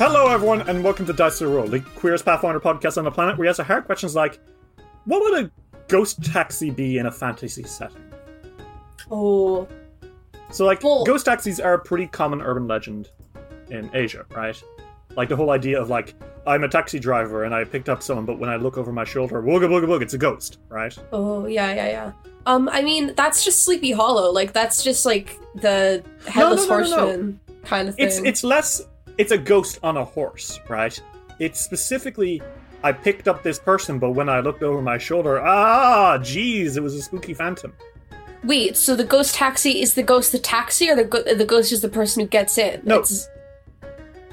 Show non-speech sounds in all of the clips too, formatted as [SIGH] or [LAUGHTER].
Hello, everyone, and welcome to Dice to Roll, the queerest Pathfinder podcast on the planet. We answer hard questions like, what would a ghost taxi be in a fantasy setting? Oh, So, like, ghost taxis are a pretty common urban legend in Asia, right? Like the whole idea of like, I'm a taxi driver and I picked up someone, but when I look over my shoulder, wooga booga boog, it's a ghost, right? oh, yeah, yeah, yeah. Um, I mean, that's just Sleepy Hollow. Like, that's just like the headless no, no, no. horseman kind of thing. It's it's less. It's a ghost on a horse, right? It's specifically. I picked up this person, but when I looked over my shoulder, ah, geez, it was a spooky phantom. Wait, so the ghost taxi is the ghost the taxi, or the go- the ghost is the person who gets in? No. It's,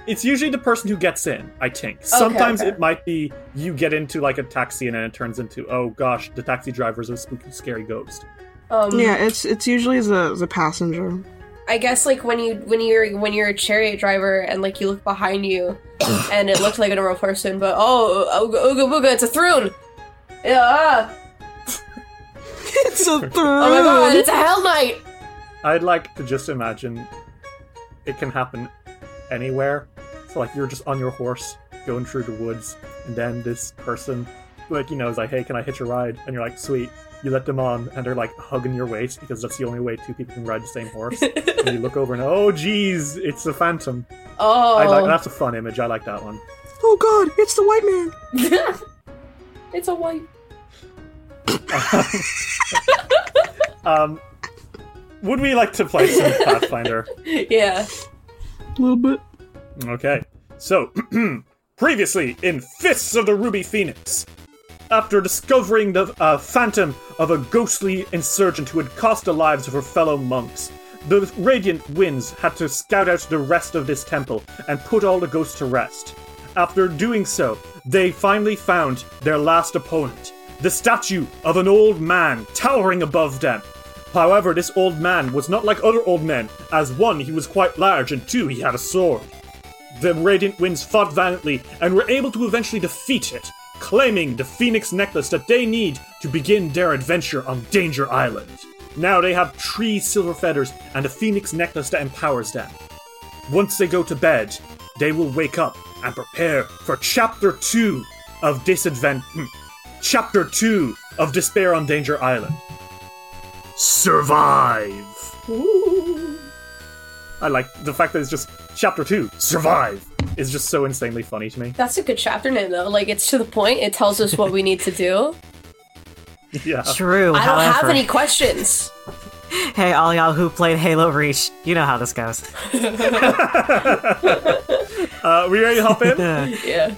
It's usually the person who gets in, I think. Sometimes okay. it might be you get into like a taxi and then it turns into, oh gosh, the taxi driver's a spooky, scary ghost. um, Yeah, it's it's usually the the passenger. I guess like when you when you're when you're a chariot driver and like you look behind you, [COUGHS] and it looked like a normal person, but oh, ooga ooga booga, it's a throne. Yeah. ah. [LAUGHS] It's a throne. [LAUGHS] Oh my god, it's a hell knight. I'd like to just imagine it can happen anywhere. So like you're just on your horse going through the woods, and then this person, like you know, is like, "Hey, can I hitch a ride?" And you're like, "Sweet." You let them on, and they're like hugging your waist because that's the only way two people can ride the same horse. [LAUGHS] and you look over and oh, geez, it's a phantom. Oh, I like that's a fun image. I like that one. Oh god, it's the white man. [LAUGHS] it's a white. [LAUGHS] Um, would we like to play some Pathfinder? Yeah. A little bit. Okay. So, [CLEARS THROAT] previously in Fists of the Ruby Phoenix, after discovering the uh, phantom of a ghostly insurgent who had cost the lives of her fellow monks, the Radiant Winds had to scout out the rest of this temple and put all the ghosts to rest. After doing so, they finally found their last opponent, the statue of an old man towering above them. However, this old man was not like other old men, as one, he was quite large, and two, he had a sword. The Radiant Winds fought valiantly and were able to eventually defeat it, claiming the Phoenix necklace that they need to begin their adventure on Danger Island. Now they have three silver feathers and a Phoenix necklace that empowers them. Once they go to bed, they will wake up and prepare for Chapter 2 of this advent. hmm, Chapter 2 of Despair on Danger Island. Survive! I like the fact that it's just Chapter 2, Survive, is just so insanely funny to me. That's a good chapter name though. Like it's to the point. It tells us what we need to do. [LAUGHS] Yeah. True. I don't have any questions. [LAUGHS] Hey, all y'all who played Halo Reach, you know how this goes. [LAUGHS] Uh, we ready to hop in? Yeah.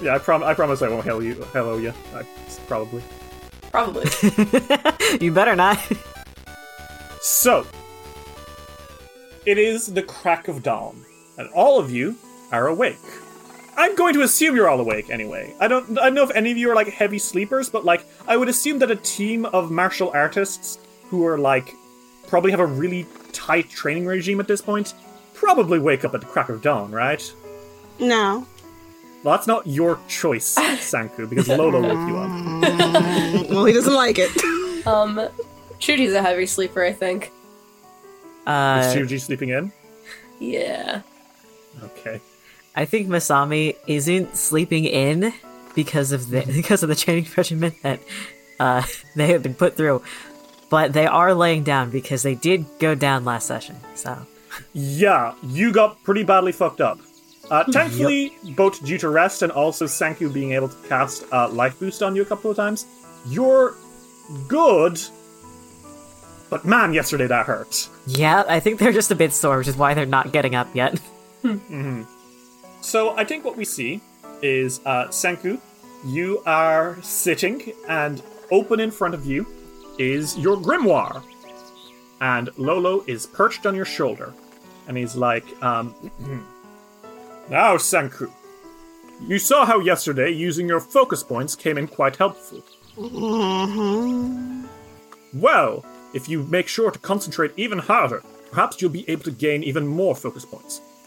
yeah, I, prom- I promise I won't hello you. Hello you. I, probably. Probably. you better not. So, it is the crack of dawn, and all of you are awake. I'm going to assume you're all awake anyway. I don't I don't know if any of you are like heavy sleepers, but like I would assume that a team of martial artists who are like probably have a really tight training regime at this point probably wake up at the crack of dawn, right? No. Well, that's not your choice, [LAUGHS] Sanku, because Lolo woke you up. Well, he doesn't like it. [LAUGHS] Um, Chuji's a heavy sleeper, I think. Uh, Is Chuji sleeping in? Yeah. Okay. I think Masami isn't sleeping in because of the [LAUGHS] because of the training regimen that uh, [LAUGHS] they have been put through, but they are laying down because they did go down last session. So Yeah, you got pretty badly fucked up. Uh, thankfully, both due to rest and also Sanku being able to cast uh, Life Boost on you a couple of times, you're good. But man, yesterday that hurt. yeah, I think they're just a bit sore, which is why they're not getting up yet. [LAUGHS] So I think what we see is uh, Sanku, you are sitting, and open in front of you is your grimoire. And Lolo is perched on your shoulder. And he's like, um, [CLEARS THROAT] Now, Sanku, you saw how yesterday using your focus points came in quite helpful. Well, if you make sure to concentrate even harder, perhaps you'll be able to gain even more focus points.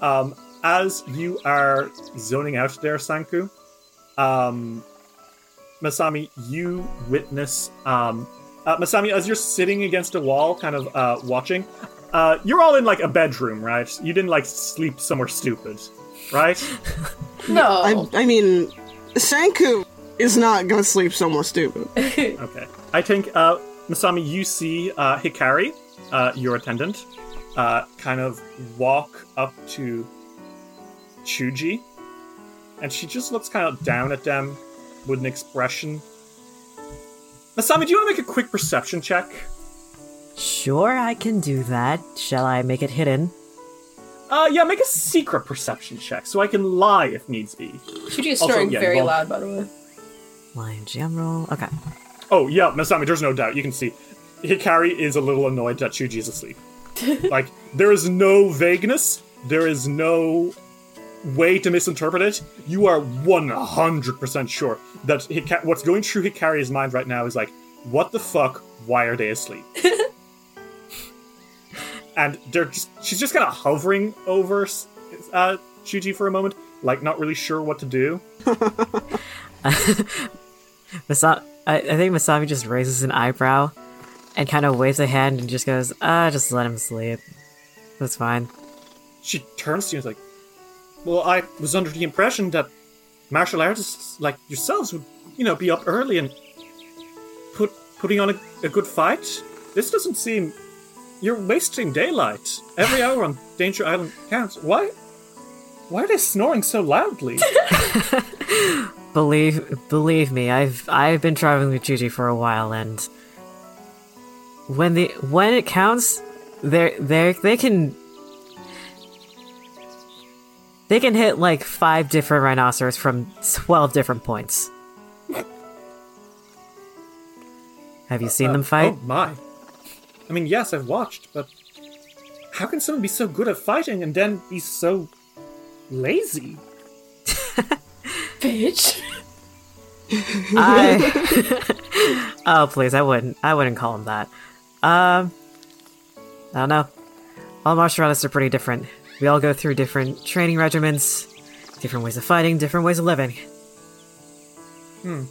Um, as you are zoning out there, Sanku, um, Masami, you witness um, uh, Masami as you're sitting against a wall, kind of uh, watching. Uh, you're all in like a bedroom, right? You didn't like sleep somewhere stupid, right? [LAUGHS] No. I, I mean, Sanku is not gonna sleep somewhere stupid. [LAUGHS] Okay. I think, uh, Masami, you see uh, Hikari, uh, your attendant, uh, kind of walk up to Chuji, and she just looks kind of down at them with an expression. Masami, do you want to make a quick perception check? Sure, I can do that. Shall I make it hidden? Uh, yeah, make a secret perception check so I can lie if needs be. Chuji is snoring yeah, very well- loud, by the way. Lion jam roll. Okay. Oh, yeah, Masami, there's no doubt. You can see. Hikari is a little annoyed that Chuji is asleep. [LAUGHS] like, there is no vagueness, there is no way to misinterpret it. You are 100% sure that Hika- what's going through Hikari's mind right now is like, what the fuck? Why are they asleep? [LAUGHS] and they're just, she's just kind of hovering over uh, Chuji for a moment, like not really sure what to do. [LAUGHS] Masa- I, I think Masami just raises an eyebrow and kind of waves a hand and just goes, ah, just let him sleep. That's fine. she turns to you and is like, Well, I was under the impression that martial artists like yourselves would, you know, be up early and put putting on a, a good fight. This doesn't seem. You're wasting daylight. Every hour on Danger Island counts. Why? Why are they snoring so loudly? [LAUGHS] Believe believe me, I've I've been traveling with Gigi for a while, and when the when it counts, they they they can they can hit like five different rhinoceros from twelve different points. [LAUGHS] Have you seen them fight? Oh my! I mean, yes, I've watched, but how can someone be so good at fighting and then be so lazy? [LAUGHS] Bitch. I [LAUGHS] oh please, I wouldn't I wouldn't call him that. Um, I don't know. All martial artists are pretty different. We all go through different training regimens, different ways of fighting, different ways of living. Hmm.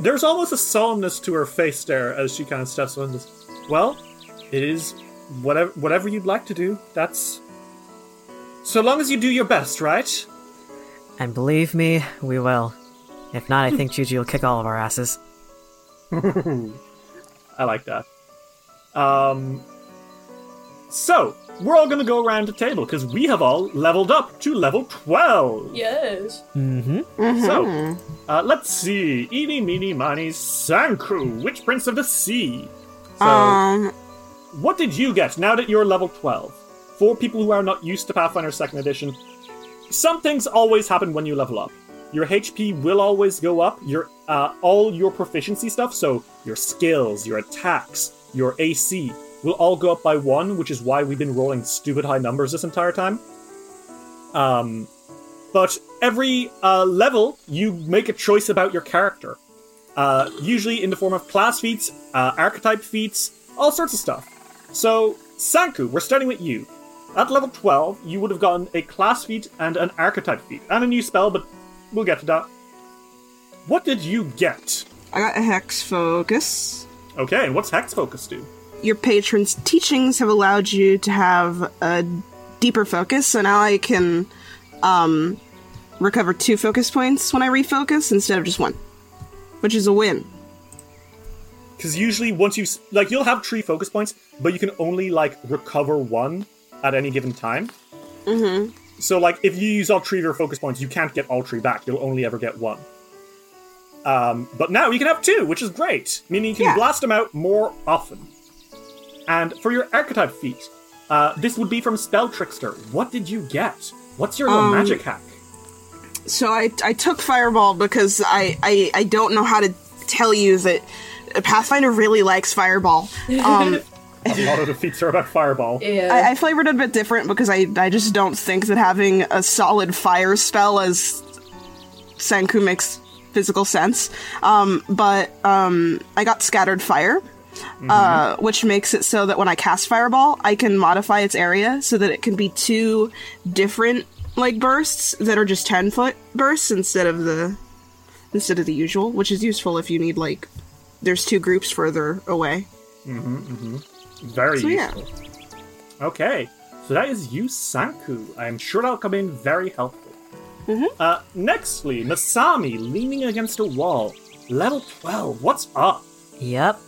There's almost a solemnness to her face there as she kind of steps on this. Well, it is whatever whatever you'd like to do. That's so long as you do your best, right? And believe me, we will. If not, I think Chuji will kick all of our asses. [LAUGHS] I like that. Um, So, we're all gonna go around the table because we have all leveled up to level 12. Yes. So, uh, let's see. Eeny, meeny, miny, Sanku, Witch Prince of the Sea. So, Um, what did you get now that you're level 12? For people who are not used to Pathfinder 2nd Edition, some things always happen when you level up. Your HP will always go up. Your uh, all your proficiency stuff, so your skills, your attacks, your AC, will all go up by one, which is why we've been rolling stupid high numbers this entire time. Um, but every uh, level, you make a choice about your character. Uh, usually in the form of class feats, uh, archetype feats, all sorts of stuff. So, Sanku, we're starting with you. At level 12, you would have gotten a class feat and an archetype feat, and a new spell, but we'll get to that. What did you get? I got a hex focus. Okay, and what's Hex Focus do? Your patron's teachings have allowed you to have a deeper focus, so now I can um, recover two focus points when I refocus instead of just one, which is a win. Because usually, once you like, you'll have three focus points, but you can only like recover one at any given time. Mm-hmm. So, like, if you use all three of your focus points, you can't get all three back. You'll only ever get one. Um, but now you can have two, which is great, meaning you can Yeah. blast them out more often. And for your archetype feat, uh, this would be from Spell Trickster. What did you get? What's your little Um, magic hack? So I, I took Fireball because I, I, I don't know how to tell you that a Pathfinder really likes Fireball. Um, [LAUGHS] A lot of the feats are about Fireball. Yeah. I, I flavored it a bit different because I, I just don't think that having a solid fire spell as Sanku makes physical sense. Um, but um, I got Scattered Fire, uh, which makes it so that when I cast Fireball, I can modify its area so that it can be two different like bursts that are just ten foot bursts instead of the instead of the usual, which is useful if you need like there's two groups further away. Very So, yeah. useful. Okay, so that is you, Sanku. I'm sure that'll come in very helpful. Mm-hmm. Uh, nextly, Masami leaning against a wall. Level 12, what's up? Yep.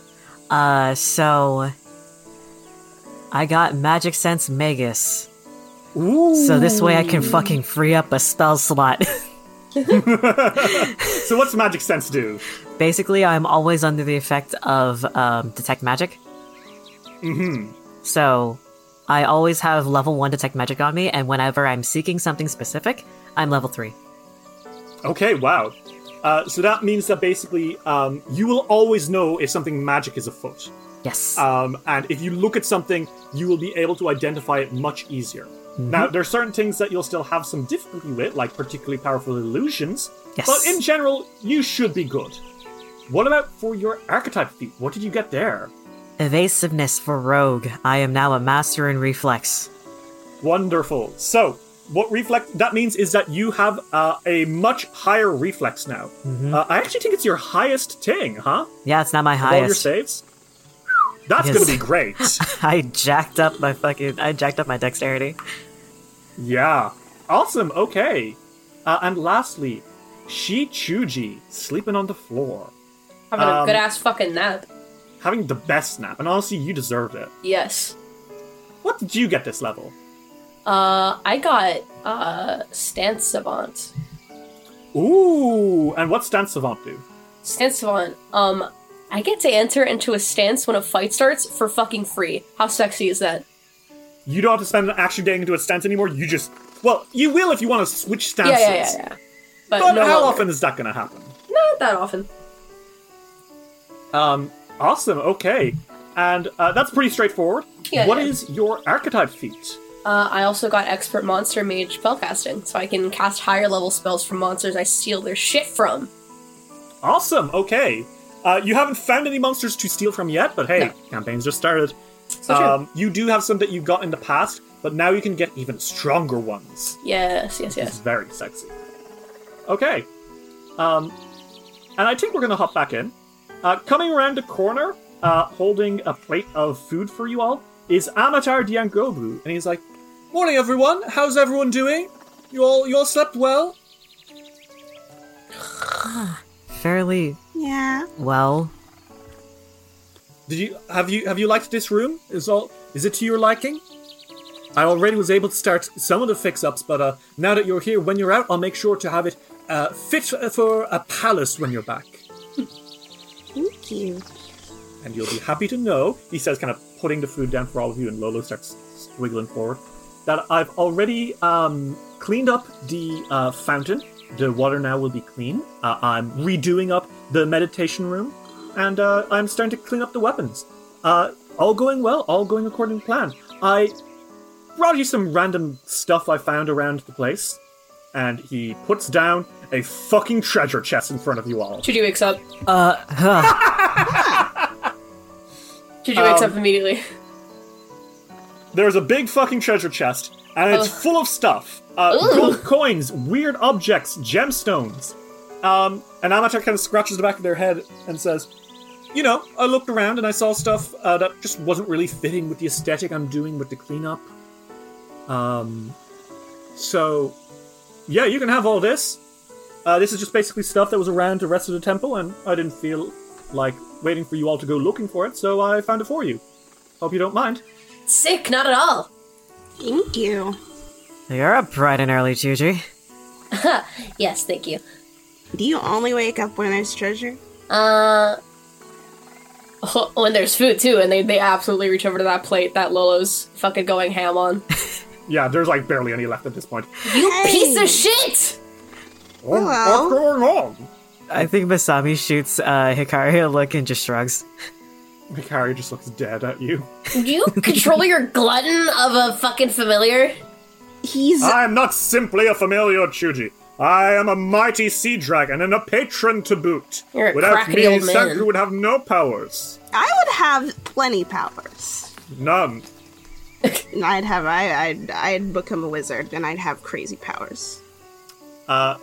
Uh, so I got Magic Sense Magus. Ooh. So this way I can fucking free up a spell slot. [LAUGHS] [LAUGHS] So what's Magic Sense do? Basically, I'm always under the effect of um, Detect Magic. Mm-hmm. So I always have level 1 Detect Magic on me, and whenever I'm seeking something specific, I'm level 3. Okay, wow. Uh, so that means that basically um, you will always know if something magic is afoot. Yes. Um, and if you look at something, you will be able to identify it much easier. Now, there are certain things that you'll still have some difficulty with, like particularly powerful illusions, Yes. but in general, you should be good. What about for your archetype feat? What did you get there? Evasiveness for Rogue. I am now a master in reflex. Wonderful. So, what reflex that means is that you have uh, a much higher reflex now. Uh, I actually think it's your highest ting, huh? Yeah, it's not my Of All your saves. That's Yes. gonna be great. [LAUGHS] I jacked up my fucking. I jacked up my dexterity. Yeah. Awesome. Okay. Uh, and lastly, Shi Chuji sleeping on the floor, Having a um, good ass fucking nap. having the best nap, and honestly, you deserved it. Yes. What did you get this level? Uh, I got uh stance savant. Ooh, and what stance savant do? Stance savant. Um, I get to enter into a stance when a fight starts for fucking free. How sexy is that? You don't have to spend an action getting into a stance anymore. You just well, you will if you want to switch Yeah, stances. yeah, yeah, yeah. But, But no how longer. often is that going to happen? Not that often. Um, awesome. Okay, and uh, that's pretty straightforward. Yeah, What yeah. is your archetype feat? Uh, I also got expert monster mage spellcasting, so I can cast higher level spells from monsters I steal their shit from. Awesome. Okay. Uh, you haven't found any monsters to steal from yet, but hey, No. campaign's just started. So. Um, you do have some that you got in the past, but now you can get even stronger ones. yes, yes, yes. It's very sexy. Okay. Um, and I think we're gonna hop back in. Uh, coming around the corner, uh, holding a plate of food for you all, is Amatar Diangobu, and he's like, Morning, everyone. How's everyone doing? You all, you all slept well? [SIGHS] Fairly Yeah. well. Did you have you have you liked this room? Is all Is it to your liking? I already was able to start some of the fix-ups, but uh, now that you're here, when you're out, I'll make sure to have it uh, fit for a palace when you're back. Thank you. And you'll be happy to know, he says, kind of putting the food down for all of you, and Lolo starts wiggling forward, that I've already um, cleaned up the uh, fountain. The water now will be clean. Uh, I'm redoing up the meditation room, and uh, I'm starting to clean up the weapons. Uh, all going well, all going according to plan. I brought you some random stuff I found around the place, and he puts down a fucking treasure chest in front of you all. Chuji wakes up. Uh, huh. [LAUGHS] Chuji wakes Um, up immediately. There's a big fucking treasure chest, and it's Ugh. full of stuff. Uh, gold coins, weird objects, gemstones. Um, and Amatar kind of scratches the back of their head and says, You know, I looked around and I saw stuff uh, that just wasn't really fitting with the aesthetic I'm doing with the cleanup. Um, so, yeah, you can have all this. Uh, this is just basically stuff that was around the rest of the temple, and I didn't feel like waiting for you all to go looking for it, so I found it for you. Hope you don't mind. Sick, not at all. Thank you. You're up bright and early, Chuji. [LAUGHS] Yes, thank you. Do you only wake up when there's treasure? Uh, [LAUGHS] when there's food too, and they, they absolutely reach over to that plate that Lolo's fucking going ham on. [LAUGHS] Yeah, there's like barely any left at this point. You Hey. piece of shit! Oh, What's going on? I think Masami shoots uh, Hikari a look and just shrugs. Mikari just looks dead at you. Do You [LAUGHS] control your glutton of a fucking familiar? He's I am not simply a familiar Chuji. I am a mighty sea dragon and a patron to boot. You're a Without me, old man. Sanku would have no powers. I would have plenty powers. None. [LAUGHS] I'd have I I'd I'd become a wizard and I'd have crazy powers. Uh,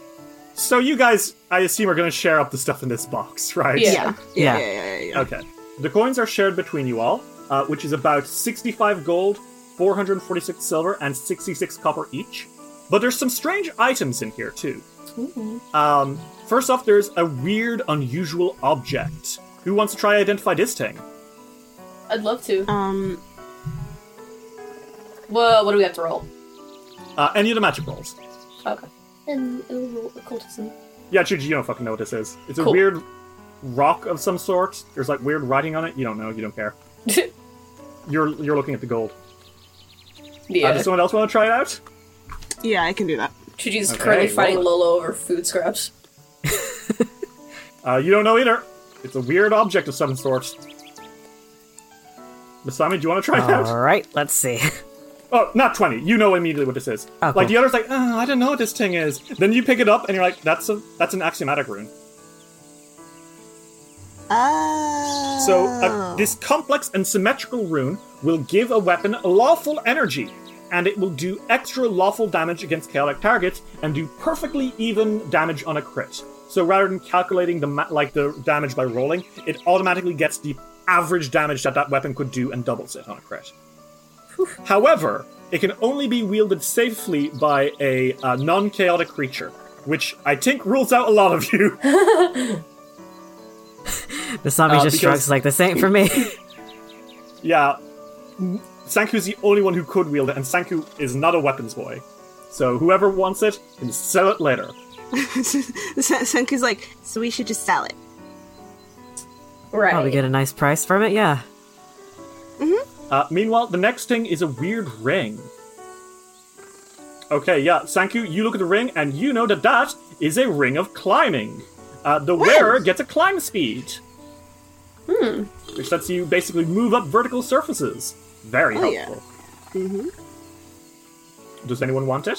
so you guys, I assume, are going to share up the stuff in this box, right? Yeah. Yeah. Yeah. Yeah, yeah, yeah, yeah. yeah. Okay. The coins are shared between you all, uh, which is about 65 gold, 446 silver, and 66 copper each. But there's some strange items in here, too. Um, first off, there's a weird, unusual object. Who wants to try to identify this thing? I'd love to. Um Whoa, what do we have to roll? Uh, any of the magic rolls. Okay. And it'll roll occultism. Yeah, Chuji, you don't fucking know what this is. It's a Cool. weird rock of some sort. There's like weird writing on it. You don't know. You don't care. [LAUGHS] You're you're looking at the gold. Uh, yeah. does someone else want to try it out? yeah, I can do that. Chuji's Okay, currently fighting it. Lolo over food scraps. Uh, you don't know either. It's a weird object of some sort. Masami, do you want to try it out? Alright, let's see. [LAUGHS] Oh, not 20. You know immediately what this is. Oh, Like cool. the other's like, oh, I don't know what this thing is. Then you pick it up and you're like, that's a that's an axiomatic rune. Oh. So uh, this complex and symmetrical rune will give a weapon lawful energy, and it will do extra lawful damage against chaotic targets and do perfectly even damage on a crit. So rather than calculating the ma- like the damage by rolling, it automatically gets the average damage that that weapon could do and doubles it on a crit. However, it can only be wielded safely by a uh, non-chaotic creature, which I think rules out a lot of you. [LAUGHS] [LAUGHS] Masami Uh, just because- shrugs like the same for me. [LAUGHS] Yeah, Sanku's the only one who could wield it, and Sanku is not a weapons boy. So whoever wants it can sell it later. [LAUGHS] Sen- Sanku's like, so we should just sell it. Right. Probably get a nice price from it, yeah. Uh, meanwhile, the next thing is a weird ring. Okay, yeah, Sanku, you look at the ring, and you know that that is a ring of climbing. Uh, the wearer gets a climb speed. Hmm. Which lets you basically move up vertical surfaces. Very Oh, yeah. helpful. Mm-hmm. Does anyone want it?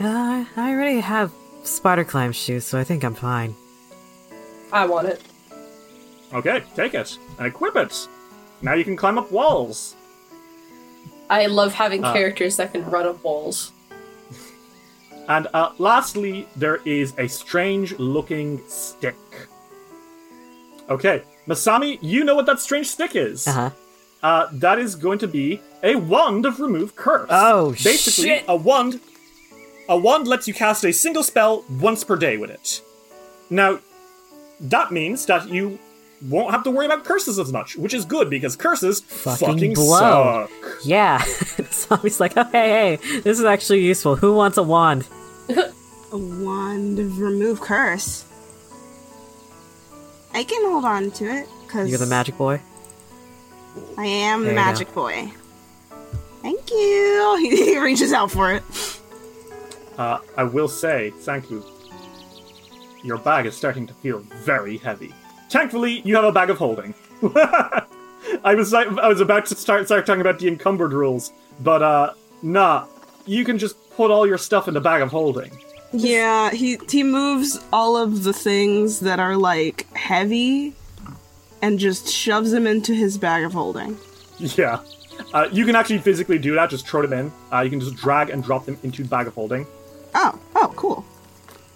Uh, I already have spider climb shoes, so I think I'm fine. I want it. Okay, take it and equip it. Now you can climb up walls. I love having Uh. characters that can run up walls. And uh, lastly, there is a strange looking stick. Okay, Masami, you know what that strange stick is. Uh-huh. Uh, that is going to be a wand of remove curse. Oh, Basically, shit. a wand. A wand lets you cast a single spell once per day with it. Now, that means that you won't have to worry about curses as much, which is good because curses Fucking fucking, blow. suck. Yeah. [LAUGHS] Zombie's like, oh, hey, hey, this is actually useful. Who wants a wand? A wand of remove curse. I can hold on to it because You're the magic boy. I am There the you magic boy. Thank you. [LAUGHS] He reaches out for it. Uh, I will say, thank you. your bag is starting to feel very heavy. Thankfully, you have a bag of holding. [LAUGHS] I was I was about to start start talking about the encumbered rules, but uh, nah, you can just put all your stuff in the bag of holding. Yeah, he he moves all of the things that are like heavy and just shoves them into his bag of holding. Yeah. Uh, you can actually physically do that, just throw them in. Uh, you can just drag and drop them into the bag of holding. Oh, oh, cool.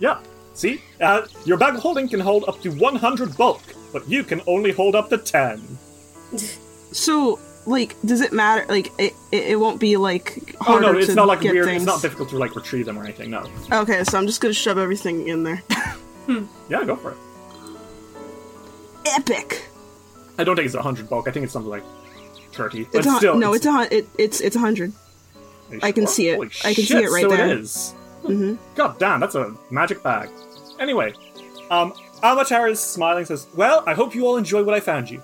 Yeah. See? Uh, your bag of holding can hold up to 100 bulk, but you can only hold up to 10. So, like, does it matter? Like, it it, it won't be like hard? Oh no, it's to not like weird. things. It's not difficult to like retrieve them or anything. No. Okay, so I'm just gonna shove everything in there. [LAUGHS] Yeah, go for it. Epic. I don't think it's 100 bulk. I think it's something like 30. But It's a, still, no, it's a it, it's it's a hundred. I can sure? see it. Holy I can see it right so there. It is. God damn, that's a magic bag. Anyway, um, Avatar is smiling. Says, "Well, I hope you all enjoy what I found you.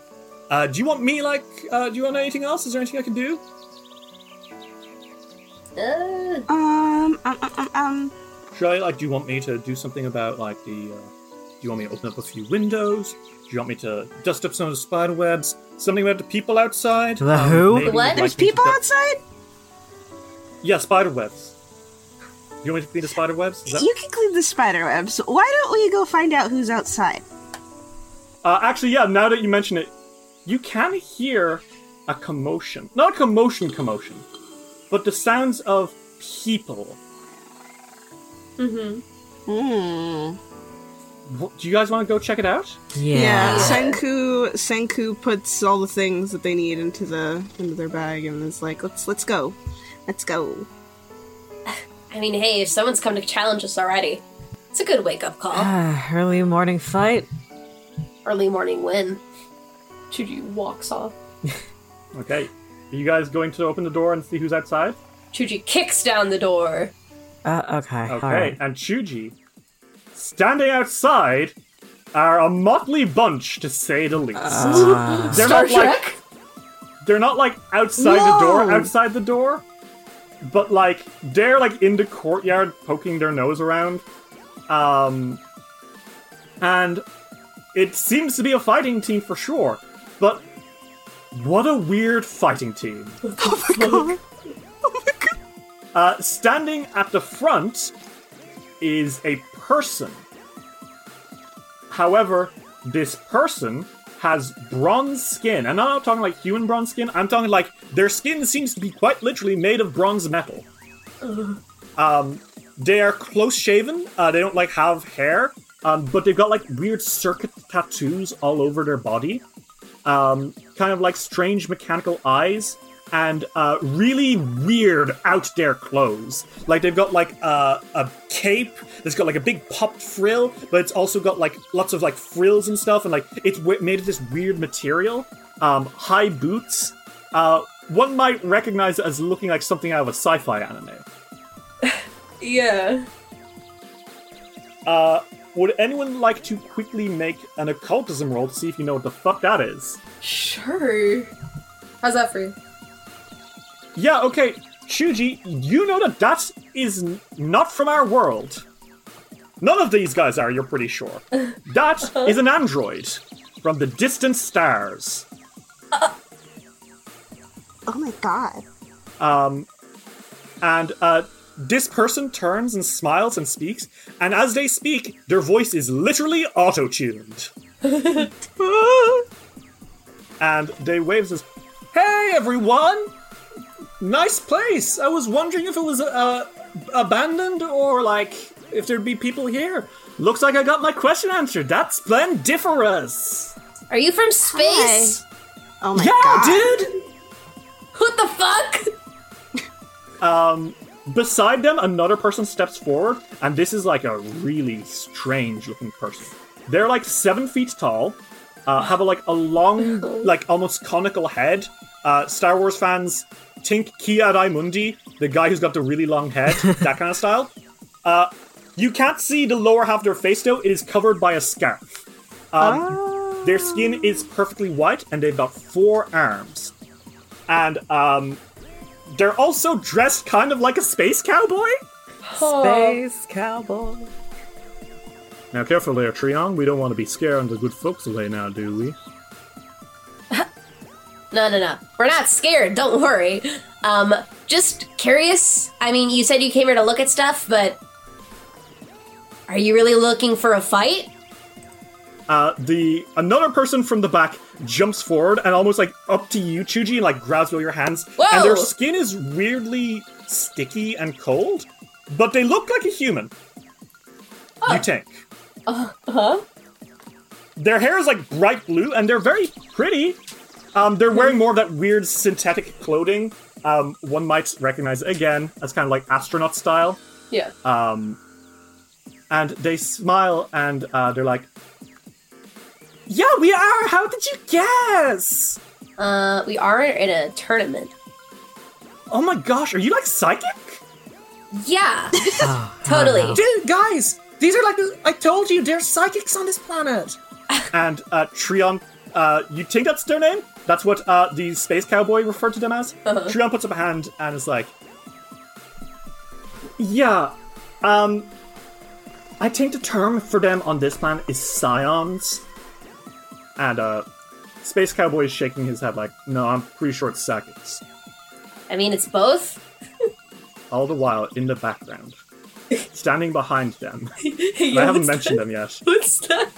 Uh, do you want me like? Uh, do you want anything else? Is there anything I can do? Uh, Um, um, um, um, um. Should I like? Do you want me to do something about like the? Uh, do you want me to open up a few windows? Do you want me to dust up some of the spider webs? Something about the people outside? The who? maybe What? you'd There's like to people outside. Yeah, spider webs. You want me to clean the spider webs? Is that- You can clean the spider webs. Why don't we go find out who's outside? Uh, actually, yeah. Now that you mention it, you can hear a commotion. Not a commotion, commotion, but the sounds of people. Mm-hmm. Wh- Do you guys want to go check it out? Yeah. Yeah, Sanku Sanku puts all the things that they need into the into their bag and is like, "Let's let's go, let's go." I mean, hey, if someone's come to challenge us already, it's a good wake up call. Ah, early morning fight. Early morning win. Chuji walks off. Okay. Are you guys going to open the door and see who's outside? Chuji kicks down the door. Uh, okay. Okay. All right. And Chuji, standing outside, are a motley bunch to say the least. they're Star not like they're not like outside the door, outside the door, but like they're like in the courtyard poking their nose around. Um, and it seems to be a fighting team for sure, but what a weird fighting team. Oh my god! [LAUGHS] Oh my Uh, standing at the front is a person. However, this person has bronze skin. And I'm not talking like human bronze skin, I'm talking like their skin seems to be quite literally made of bronze metal. Um, they are close shaven, uh, they don't like have hair, um, but they've got like weird circuit tattoos all over their body. Um, kind of like strange mechanical eyes and uh, really weird out there clothes. Like they've got like uh, a cape that's got like a big popped frill, but it's also got like lots of like frills and stuff, and like it's w- made of this weird material. Um, high boots. Uh, one might recognize it as looking like something out of a sci-fi anime. [LAUGHS] Yeah. Uh, would anyone like to quickly make an occultism roll to see if you know what the fuck that is? Sure. How's that for you? Yeah, okay, Chuji, you know that that is not from our world. None of these guys are, you're pretty sure. [LAUGHS] That is an android from the distant stars. Oh my god! Um, And uh, this person turns and smiles and speaks, and as they speak, their voice is literally auto tuned. [LAUGHS] [LAUGHS] and they wave says, Hey everyone! Nice place! I was wondering if it was uh, abandoned or like if there'd be people here. Looks like I got my question answered. That's splendiferous! Are you from space? Oh my yeah, god! dude! What the fuck? um Beside them, another person steps forward, and this is like a really strange looking person. They're like seven feet tall, uh, have a, like a long, [LAUGHS] like almost conical head. Uh, Star Wars fans think Ki-Adi Mundi, the guy who's got the really long head, [LAUGHS] that kind of style. Uh, you can't see the lower half of their face though; it is covered by a scarf. Um, Their skin is perfectly white, and they've got four arms. And um, they're also dressed kind of like a space cowboy. Space cowboy. Now, careful there, Trion. We don't want to be scaring the good folks away now, do we? No, no, no. We're not scared. Don't worry. Um, just curious. I mean, you said you came here to look at stuff, but are you really looking for a fight? Uh, the another person from the back jumps forward and almost like up to you, Chuji, and like grabs all your hands. Whoa! And their skin is weirdly sticky and cold, but they look like a human. You think? Uh huh. Their hair is like bright blue, and they're very pretty. Um, they're wearing more of that weird synthetic clothing. Um, one might recognize it again as kind of like astronaut style. Yeah. and they smile and uh, they're like, "Yeah, we are. How did you guess? Uh, we are in a tournament. Oh my gosh, are you like psychic?" Yeah. Oh, [LAUGHS] [LAUGHS] Totally. no. Dude, guys, these are like the, I told you, there's psychics on this planet. [LAUGHS] And uh, Trion, uh, you think that's their name? That's what uh, the space cowboy referred to them as. Trion puts up a hand and is like, "Yeah, um, I think the term for them on this planet is scions." And uh, space cowboy is shaking his head like, "No, I'm pretty sure it's seconds." I mean, it's both. [LAUGHS] all the while in the background, [LAUGHS] standing behind them. [LAUGHS] I haven't mentioned them yet. What's that?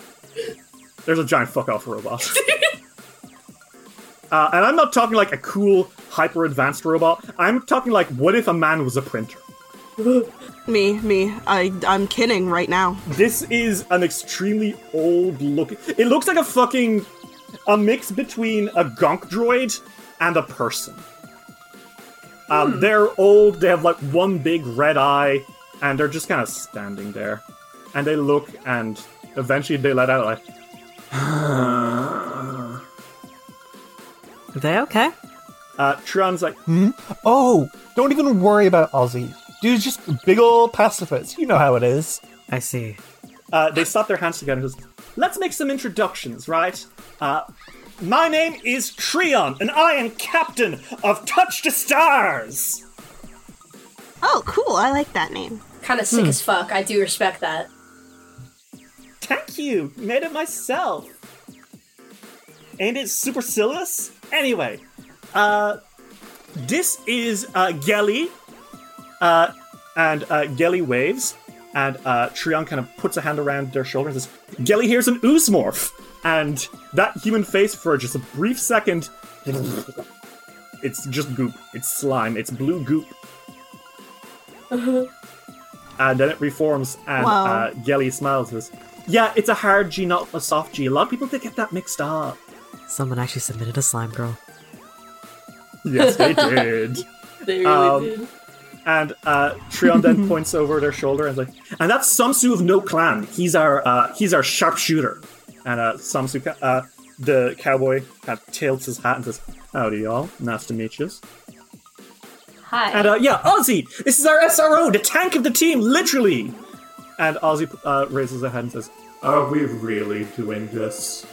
There's a giant fuck off robot. Uh, and I'm not talking like a cool, hyper advanced robot. I'm talking like, what if a man was a printer? [GASPS] Me, me. I, I'm kidding right now. This is an extremely old look. It looks like a fucking. a mix between a gonk droid and a person. Um, They're old, they have like one big red eye, and they're just kind of standing there. And they look, and eventually they let out like, [SIGHS] [LAUGHS] Are they okay? uh, Tron's like, Oh, don't even worry about Ozzy. Dude's just a big old pacifist. You know how it is. I see. uh, they slap their hands together and just, let's make some introductions, right? Uh, my name is Trion, and I am captain of Touch the Stars! Oh, cool. I like that name. Kind of sick as fuck. I do respect that. Thank you, made it myself. Ain't it supercilious? Anyway, uh, this is uh, Gelly, uh, and uh, Gelly waves, and uh, Trion kind of puts a hand around their shoulder and says, Gelly, here's an ooze morph. And that human face, for just a brief second, it's just goop. It's slime. It's blue goop. [LAUGHS] and then it reforms, and Wow. uh, Gelly smiles and says, Yeah, it's a hard G, not a soft G. A lot of people they get that mixed up. Someone actually submitted a slime girl. Yes, they [LAUGHS] did. They really Um, did. And uh, Trion then [LAUGHS] points over their shoulder and is like, and that's Samsu of No Clan. He's our uh, he's our sharpshooter. And uh, Samsu, ca- uh, the cowboy, kind of tilts his hat and says, "Howdy, y'all. Nice to meet you." Hi. And uh, yeah, Ozzy, this is our SRO, the tank of the team, literally. And Ozzy uh, raises a head and says, Are we really doing this?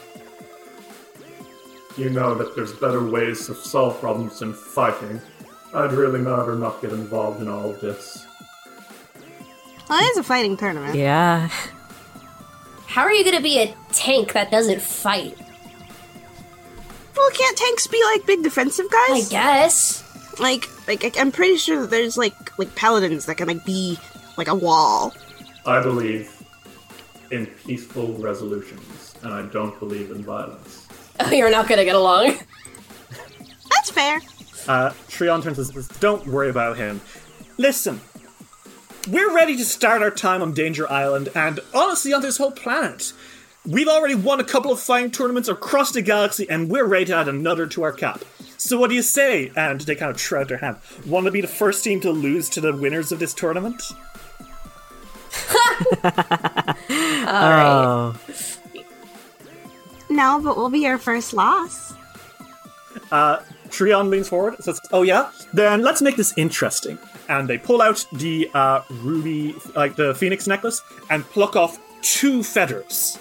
You know that there's better ways to solve problems than fighting. I'd really rather not get involved in all of this. Well, it is a fighting tournament. Yeah. How are you gonna be a tank that doesn't fight? Well, can't tanks be like big defensive guys? I guess. Like, like I'm pretty sure that there's like like paladins that can like be like a wall. I believe in peaceful resolutions, and I don't believe in violence. Oh, [LAUGHS] you're not gonna get along. That's fair. uh, Trion turns and says, Don't worry about him. Listen, we're ready to start our time on Danger Island, and Honestly, on this whole planet. we've already won a couple of fighting tournaments across the galaxy, and we're ready to add another to our cap. So what do you say? And they kind of shroud their hand. Want to be the first team to lose to the winners of this tournament? [LAUGHS] [LAUGHS] Oh. No, but we'll be your first loss. Uh, Trion leans forward and says, Oh, yeah? Then let's make this interesting. And they pull out the uh, ruby, like the phoenix necklace, and pluck off two feathers.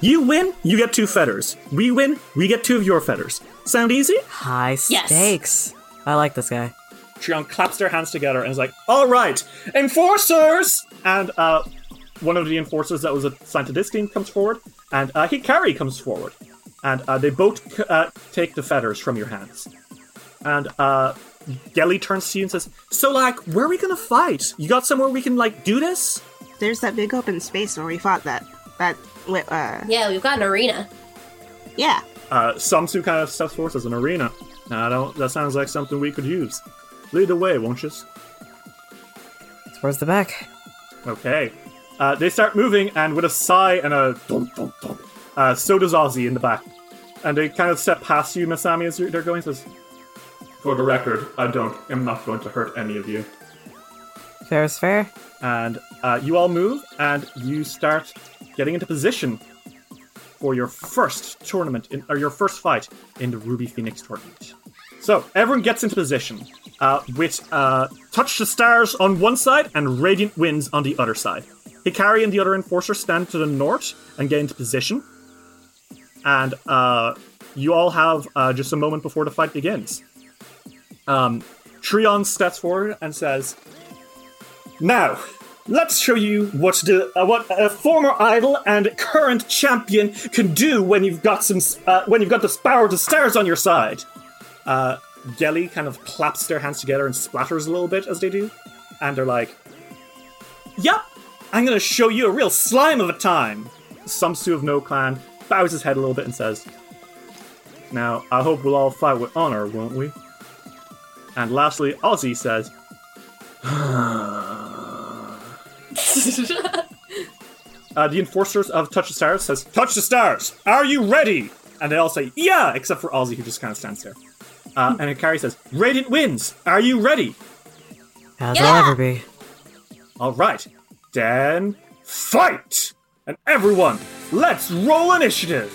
You win, you get two feathers. We win, we get two of your feathers. Sound easy? High Yes. stakes. I like this guy. Trion claps their hands together and is like, All right, enforcers! And uh, one of the enforcers that was assigned to this team comes forward, and uh, Hikari comes forward. And uh, they both uh, take the feathers from your hands. And uh, Gelly turns to you and says, So, like, where are we gonna fight? You got somewhere we can, like, do this? There's that big open space where we fought that. That. Uh, Yeah, we've got an arena. yeah. Uh, Samsu kind of steps forward as an arena. I don't, that sounds like something we could use. Lead the way, won't you? Towards the back. Okay. Uh, they start moving, and with a sigh and a dum dum dum, uh, so does Ozzy in the back. And they kind of step past you, Masami, as they're going. Says, For the record, I don't. am not going to hurt any of you. Fair is fair. and uh, you all move, and you start getting into position for your first tournament, in, or your first fight in the Ruby Phoenix tournament. So everyone gets into position uh, with uh, Touch the Stars on one side and Radiant Winds on the other side. Hikari and the other enforcer stand to the north and get into position. And uh, you all have uh, just a moment before the fight begins. Um, Trion steps forward and says, now, let's show you what the uh, what a former idol and current champion can do when you've got some uh, when you've got the power of the stars on your side. Uh, Gelly kind of claps their hands together and splatters a little bit as they do, and they're like, "Yep, I'm gonna show you a real slime of a time." Samsu of No Clan bows his head a little bit and says, "Now, I hope we'll all fight with honor, won't we?" And lastly, Ozzy says, [LAUGHS] Uh, the enforcers of Touch the Stars says, Touch the Stars, are you ready? And they all say, Yeah, except for Ozzy, who just kind of stands there. Uh, and Hikari says, Radiant Winds, are you ready? As Yeah. I'll ever be. All right, then fight! And everyone, let's roll initiative!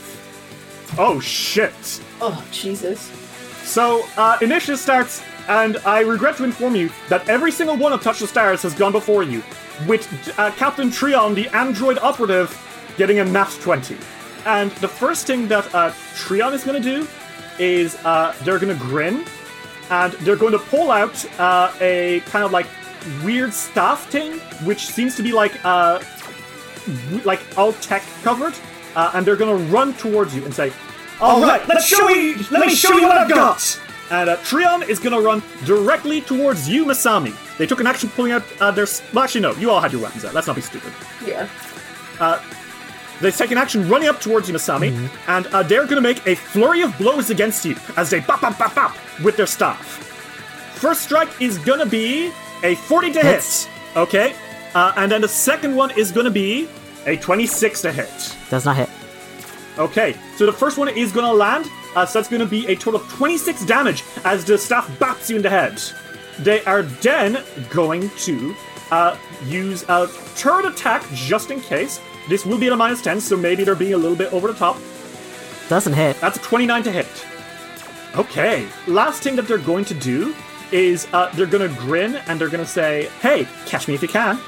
Oh shit. Oh, Jesus. So, uh, initiative starts, and I regret to inform you that every single one of Touch the Stars has gone before you, with uh, Captain Trion, the android operative, getting a nat 20. And the first thing that uh, Trion is going to do is uh, they're going to grin, and they're going to pull out uh, a kind of like weird staff thing, which seems to be like uh, like all tech covered, uh, and they're gonna run towards you and say, "All right, let's show you. Let me show you what I've got." And uh, Trion is gonna run directly towards you, Masami. They took an action pulling out uh, their. Well, actually, no. You all had your weapons out. Let's not be stupid. Yeah. They take an action running up towards you, Masami, and uh, they're going to make a flurry of blows against you as they bop, bop, bop, bop with their staff. First strike is going to be a 40 to Hits. hit. Okay. Uh, and then the second one is going to be a 26 to hit. Does not hit. Okay, so the first one is going to land, uh, so that's going to be a total of 26 damage as the staff baps you in the head. They are then going to uh, use a third attack just in case. This will be at a minus 10, so maybe they're being a little bit over the top. Doesn't hit. That's a 29 to hit. Okay, last thing that they're going to do is uh, they're going to grin and they're going to say, hey, catch me if you can.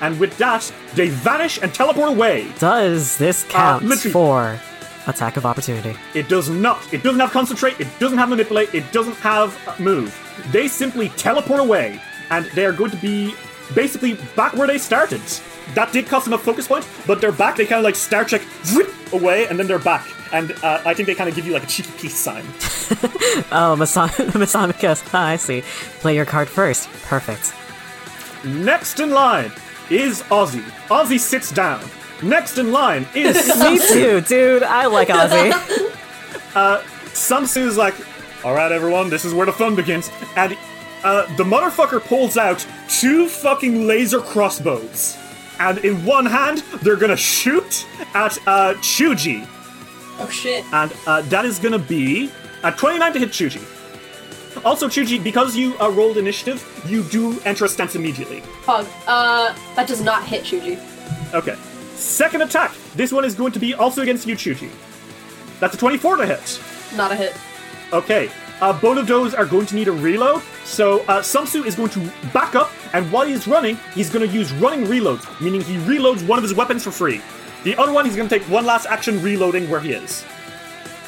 And with that, they vanish and teleport away. Does this count literally- for attack of opportunity? It does not. It doesn't have concentrate. It doesn't have manipulate. It doesn't have uh, move. They simply teleport away, and they are going to be basically back where they started. That did cost them a focus point, but they're back. They kind of like Star Trek whip away, and then they're back. And uh, I think they kind of give you like a cheeky peace sign. [LAUGHS] Oh, Masami, [LAUGHS] Masami "Ah, I see. Play your card first. Perfect. Next in line is Ozzy. Ozzy sits down. Next in line is [LAUGHS] Me too, dude. I like Ozzy. Uh, Samsu's like, all right, everyone, this is where the fun begins. And uh, the motherfucker pulls out two fucking laser crossbows. And in one hand, they're gonna shoot at uh, Chuji. Oh, shit. And uh, that is gonna be a 29 to hit Chuji. Also, Chuji, because you uh, rolled initiative, you do enter a stance immediately. Pog. Uh, that does not hit Chuji. Okay. Second attack. This one is going to be also against you, Chuji. That's a 24 to hit. Not a hit. Okay. Uh, those are going to need a reload. So uh, Sumsu is going to back up, and while he's running, he's going to use running reloads, meaning he reloads one of his weapons for free. The other one, he's going to take one last action reloading where he is.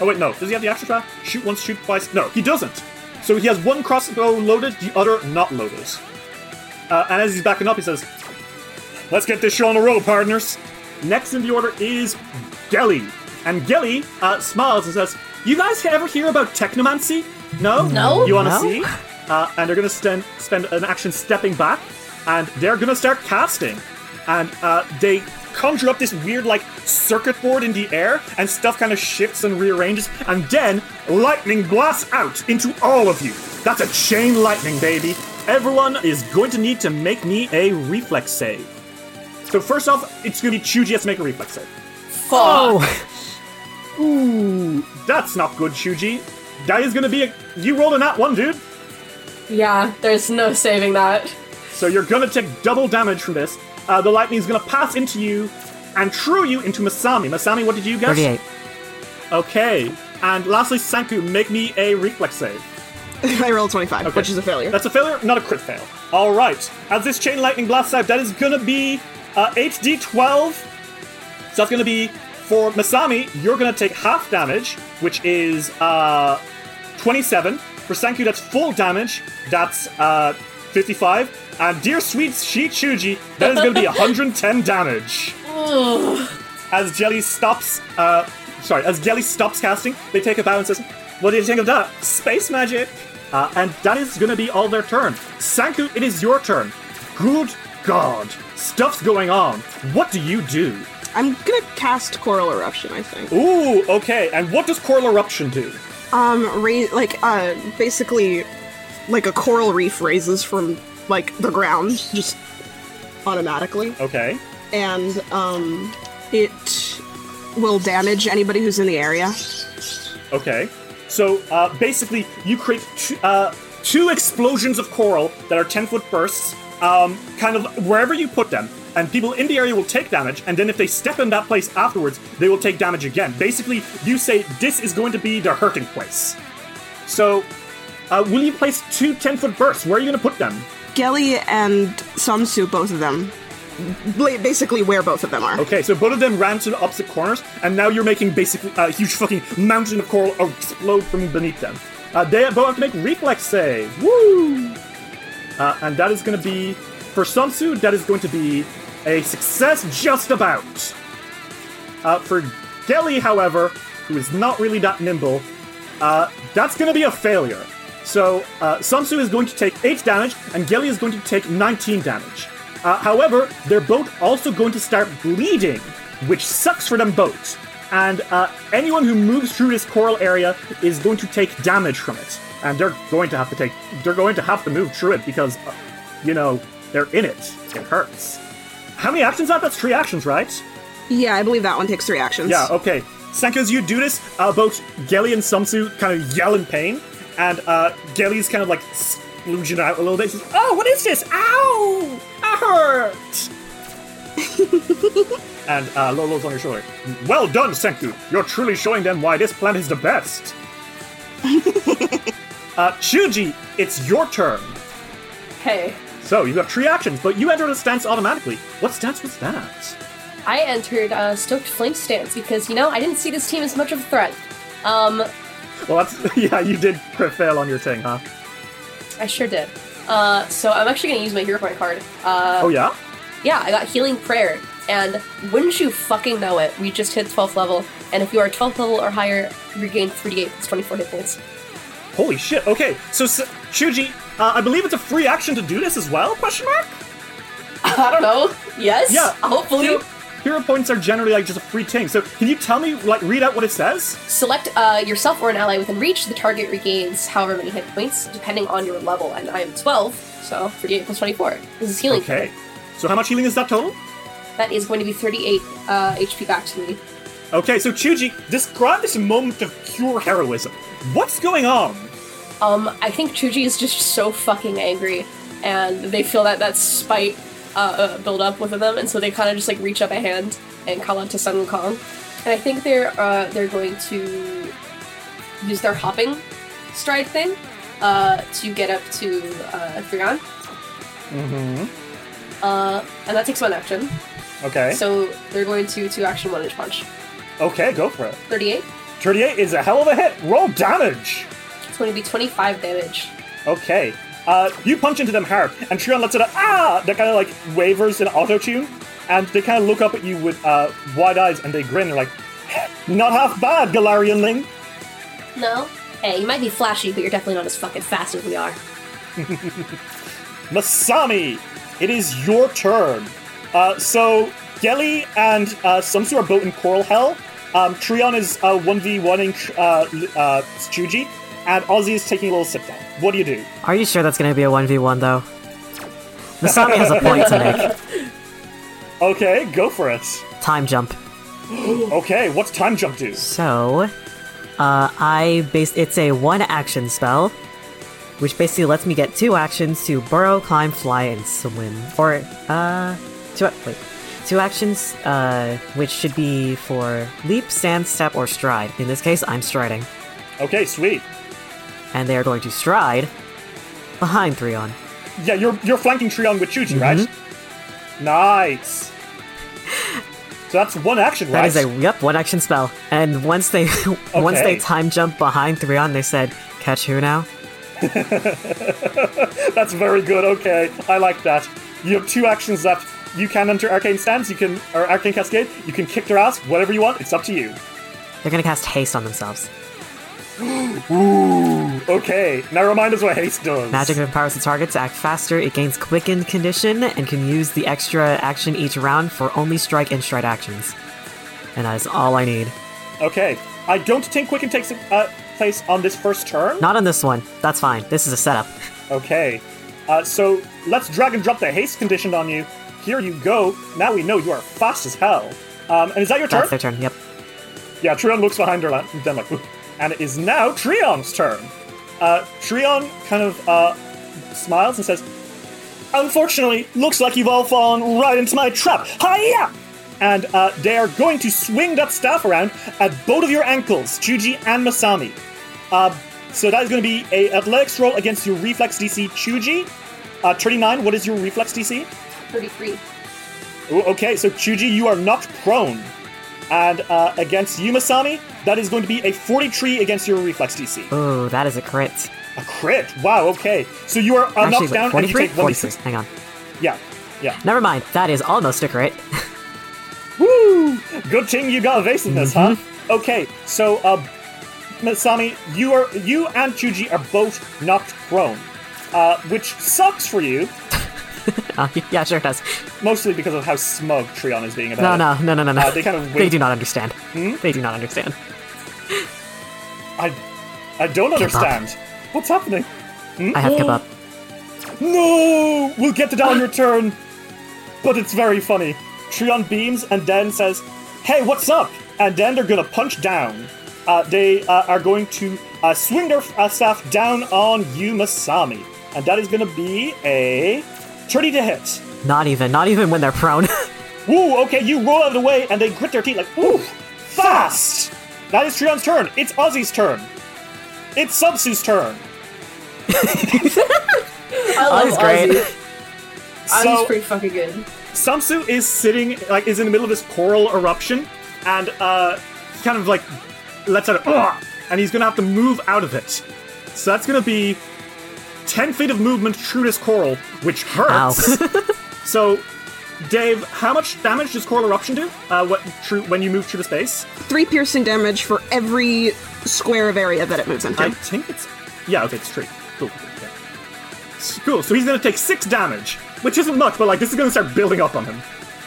Oh wait, no. Does he have the extra trap? Shoot once, shoot twice. No, he doesn't. So he has one crossbow loaded, the other not loaded. Uh, and as he's backing up, he says, "Let's get this show on the road, partners." Next in the order is Gelly, and Gelly uh, smiles and says, "You guys ever hear about technomancy? No, No. You want to No. see?" Uh, and they're going to spend spend an action stepping back, and they're going to start casting, and uh, they conjure up this weird like circuit board in the air, and stuff kind of shifts and rearranges, and then lightning blasts out into all of you. That's a chain lightning, baby. Everyone is going to need to make me a reflex save. So first off, it's going to be Chuji has to make a reflex save. Fuck. Ooh, that's not good, Chuji. That is going to be a you rolled a nat one, dude. Yeah, there's no saving that. So you're gonna take double damage from this. Uh, the lightning is gonna pass into you and true you into Masami. Masami, what did you guess? 38. Okay. And lastly, Sanku, make me a reflex save. [LAUGHS] I rolled 25, Okay. which is a failure. That's a failure, not a crit fail. All right. As this chain lightning blasts out, that is gonna be uh, 8d12. So that's gonna be for Masami. You're gonna take half damage, which is uh, 27. For Sanku, that's full damage. That's uh, 55. And dear sweet Shi Chuji, that is gonna be [LAUGHS] 110 damage. As Gelly stops, uh, sorry, as Gelly stops casting, they take a bow and says, "What do you think of that? Space magic." Uh, and that is gonna be all their turn. Sanku, it is your turn. Good God, stuff's going on. What do you do? I'm gonna cast Coral Eruption, I think. Ooh, okay. And what does Coral Eruption do? Um, ra- like, uh, basically, like a coral reef raises from, like, the ground, just automatically. Okay. And, um, it will damage anybody who's in the area. Okay. So uh, basically, you create two, uh, two explosions of coral that are 10 foot bursts, um, kind of wherever you put them. And people in the area will take damage, and then if they step in that place afterwards, they will take damage again. Basically, you say this is going to be the hurting place. So, uh, will you place two 10 foot bursts? Where are you going to put them? Gelly and Samsu, both of them. Basically, where both of them are. Okay, so both of them ran to the opposite corners, and now you're making basically a huge fucking mountain of coral explode from beneath them. Uh, they both have to make reflex save. Woo! Uh, and that is going to be for Samsu. That is going to be a success, just about. Uh, for Gelly, however, who is not really that nimble, uh, that's going to be a failure. So uh, Samsu is going to take 8 damage, and Gelly is going to take 19 damage. Uh, however, they're both also going to start bleeding, which sucks for them both. And uh, anyone who moves through this coral area is going to take damage from it, and they're going to have to take. They're going to have to move through it because, uh, you know, they're in it. It hurts. How many actions are that? That's three actions, right? Yeah, I believe that one takes three actions. Yeah, okay. Sanku, as you do this, uh, both Gelly and Sumsu kind of yell in pain, and uh, Gelly's kind of like splooging out a little bit. He says, Oh, what is this? Ow! I hurt! [LAUGHS] and uh, Lolo's on your shoulder. Well done, Sanku. You're truly showing them why this plan is the best. [LAUGHS] uh, Chuji, it's your turn. Hey, So, you have three actions, but you entered a stance automatically. What stance was that? I entered uh, Stoked Flame stance because, you know, I didn't see this team as much of a threat. Um, Well, that's. [LAUGHS] Yeah, you did fail on your thing, huh? I sure did. Uh, so I'm actually gonna use my hero point card. Uh, Oh, yeah? yeah, I got Healing Prayer, and wouldn't you fucking know it, we just hit 12th level, and if you are 12th level or higher, you regain 38 plus 24 hit points. Holy shit. Okay, so S- Chuji, uh, I believe it's a free action to do this as well? Question mark? [LAUGHS] I don't know. Yes. Yeah. Hopefully. Hero, hero points are generally like just a free thing. So can you tell me, like, read out what it says? Select uh, yourself or an ally within reach. The target regains however many hit points, depending on your level. And I am 12, so 38 plus 24. This is healing. Okay. So how much healing is that total? That is going to be 38 uh, HP back to me. Okay, so Chuji, describe this moment of pure heroism. What's going on? Um, I think Chuji is just so fucking angry, and they feel that that spite uh, uh, build up within them, and so they kind of just like reach up a hand and call out to Sun Wukong. And I think they're uh, they're going to use their hopping stride thing uh, to get up to uh, Threon. Mm-hmm. Uh, and that takes one action. Okay. So they're going to two action one inch punch. okay, go for it. 38. 38 is a hell of a hit. Roll damage. It's going to be 25 damage. Okay. Uh, you punch into them hard, and Trion lets it out, ah! That kind of like wavers in auto tune, and they kind of look up at you with uh, wide eyes and they grin. They're like, not half bad, Galarian Ling. No? Hey, you might be flashy, but you're definitely not as fucking fast as we are. [LAUGHS] Masami, it is your turn. Uh, so, Gelly and uh, Sumsu are both in Coral Hell. Um, Trion is uh, 1v1 in uh, uh, Chuji, and Ozzy is taking a little sit down. What do you do? Are you sure that's going to be a 1v1 though? Masami has a point to make. [LAUGHS] Okay, go for it. Time jump. [GASPS] Okay, what's time jump do? So, uh, I base it's a one action spell, which basically lets me get two actions to burrow, climb, fly, and swim. Or uh, two wait, two actions, uh, which should be for leap, stand, step, or stride. In this case, I'm striding, Okay, sweet. And they are going to stride behind Threon. Yeah, you're you're flanking Trion with Chuji, right? Mm-hmm. Nice. So that's one action, That right? is a yep one action spell. And once they [LAUGHS] once they time jump behind Threon, they said, "Catch who now?" [LAUGHS] That's very good. Okay, I like that. You have two actions left. You can enter Arcane Stance. You can or Arcane Cascade. You can kick their ass. Whatever you want. It's up to you. They're gonna cast haste on themselves. [GASPS] [GASPS] Ooh. Okay. Now remind us what haste does. Magic empowers the target to act faster. It gains quickened condition and can use the extra action each round for only strike and stride actions. And that is all I need. Okay. I don't think Quicken takes uh, place on this first turn. Not on this one. That's fine. This is a setup. Okay. Uh, so let's drag and drop the haste condition on you. Here you go. Now we know you are fast as hell. Um, and is that your turn? That's their turn. Yep. Yeah, Trion looks behind her, then like, [LAUGHS] and it is now Trion's turn. Uh, Trion kind of uh, smiles and says, "Unfortunately, looks like you've all fallen right into my trap. Hiya!" And uh, they are going to swing that staff around at both of your ankles, Chuji and Masami. Uh, so that is going to be a athletics roll against your reflex DC, Chuji. Uh, 39. What is your reflex DC? 33. Ooh, Okay, so Chuji, you are knocked prone. And uh, against Yumasami, that is going to be a 43 against your reflex DC. Oh, that is a crit. A crit. Wow, okay. So you are uh, knocked down and you 43? take 43. 1d6. Hang on. Yeah, yeah. Never mind. That is almost a crit. [LAUGHS] Woo! Good thing you got evasiveness, huh? Mm-hmm. Okay, so uh, Masami, you are you and Chuji are both knocked prone, uh, which sucks for you, [LAUGHS] Uh, yeah, sure it does. mostly because of how smug Trion is being No, about it. no, no, no, no, no. Uh, they kind of They do not understand. Hmm? They do not understand. I, I don't understand. What's happening? I have kebab. No! We'll get to that on your turn. But it's very funny. Trion beams and then says, Hey, what's up? And then they're gonna punch down. Uh, they uh, are going to uh, swing their uh, staff down on you, Masami. And that is gonna be a 30 to hit. Not even. Not even when they're prone. [LAUGHS] Ooh, okay, you roll out of the way and they grit their teeth like, ooh, fast! That is Trion's turn. It's Ozzy's turn. It's Subsu's turn. [LAUGHS] I love Ozzy's great. Ozzy. [LAUGHS] Ozzy's So- pretty fucking good. Samsu is sitting, like, is in the middle of this coral eruption, and uh, he kind of like lets out a, and he's gonna have to move out of it. So that's gonna be ten feet of movement through this coral, which hurts. [LAUGHS] so, Dave, how much damage does coral eruption do? Uh, what through when you move through the space? Three piercing damage for every square of area that it moves into. I think it's yeah. Okay, it's three. Cool. cool, okay. Cool. So he's gonna take six damage, which isn't much, but like this is gonna start building up on him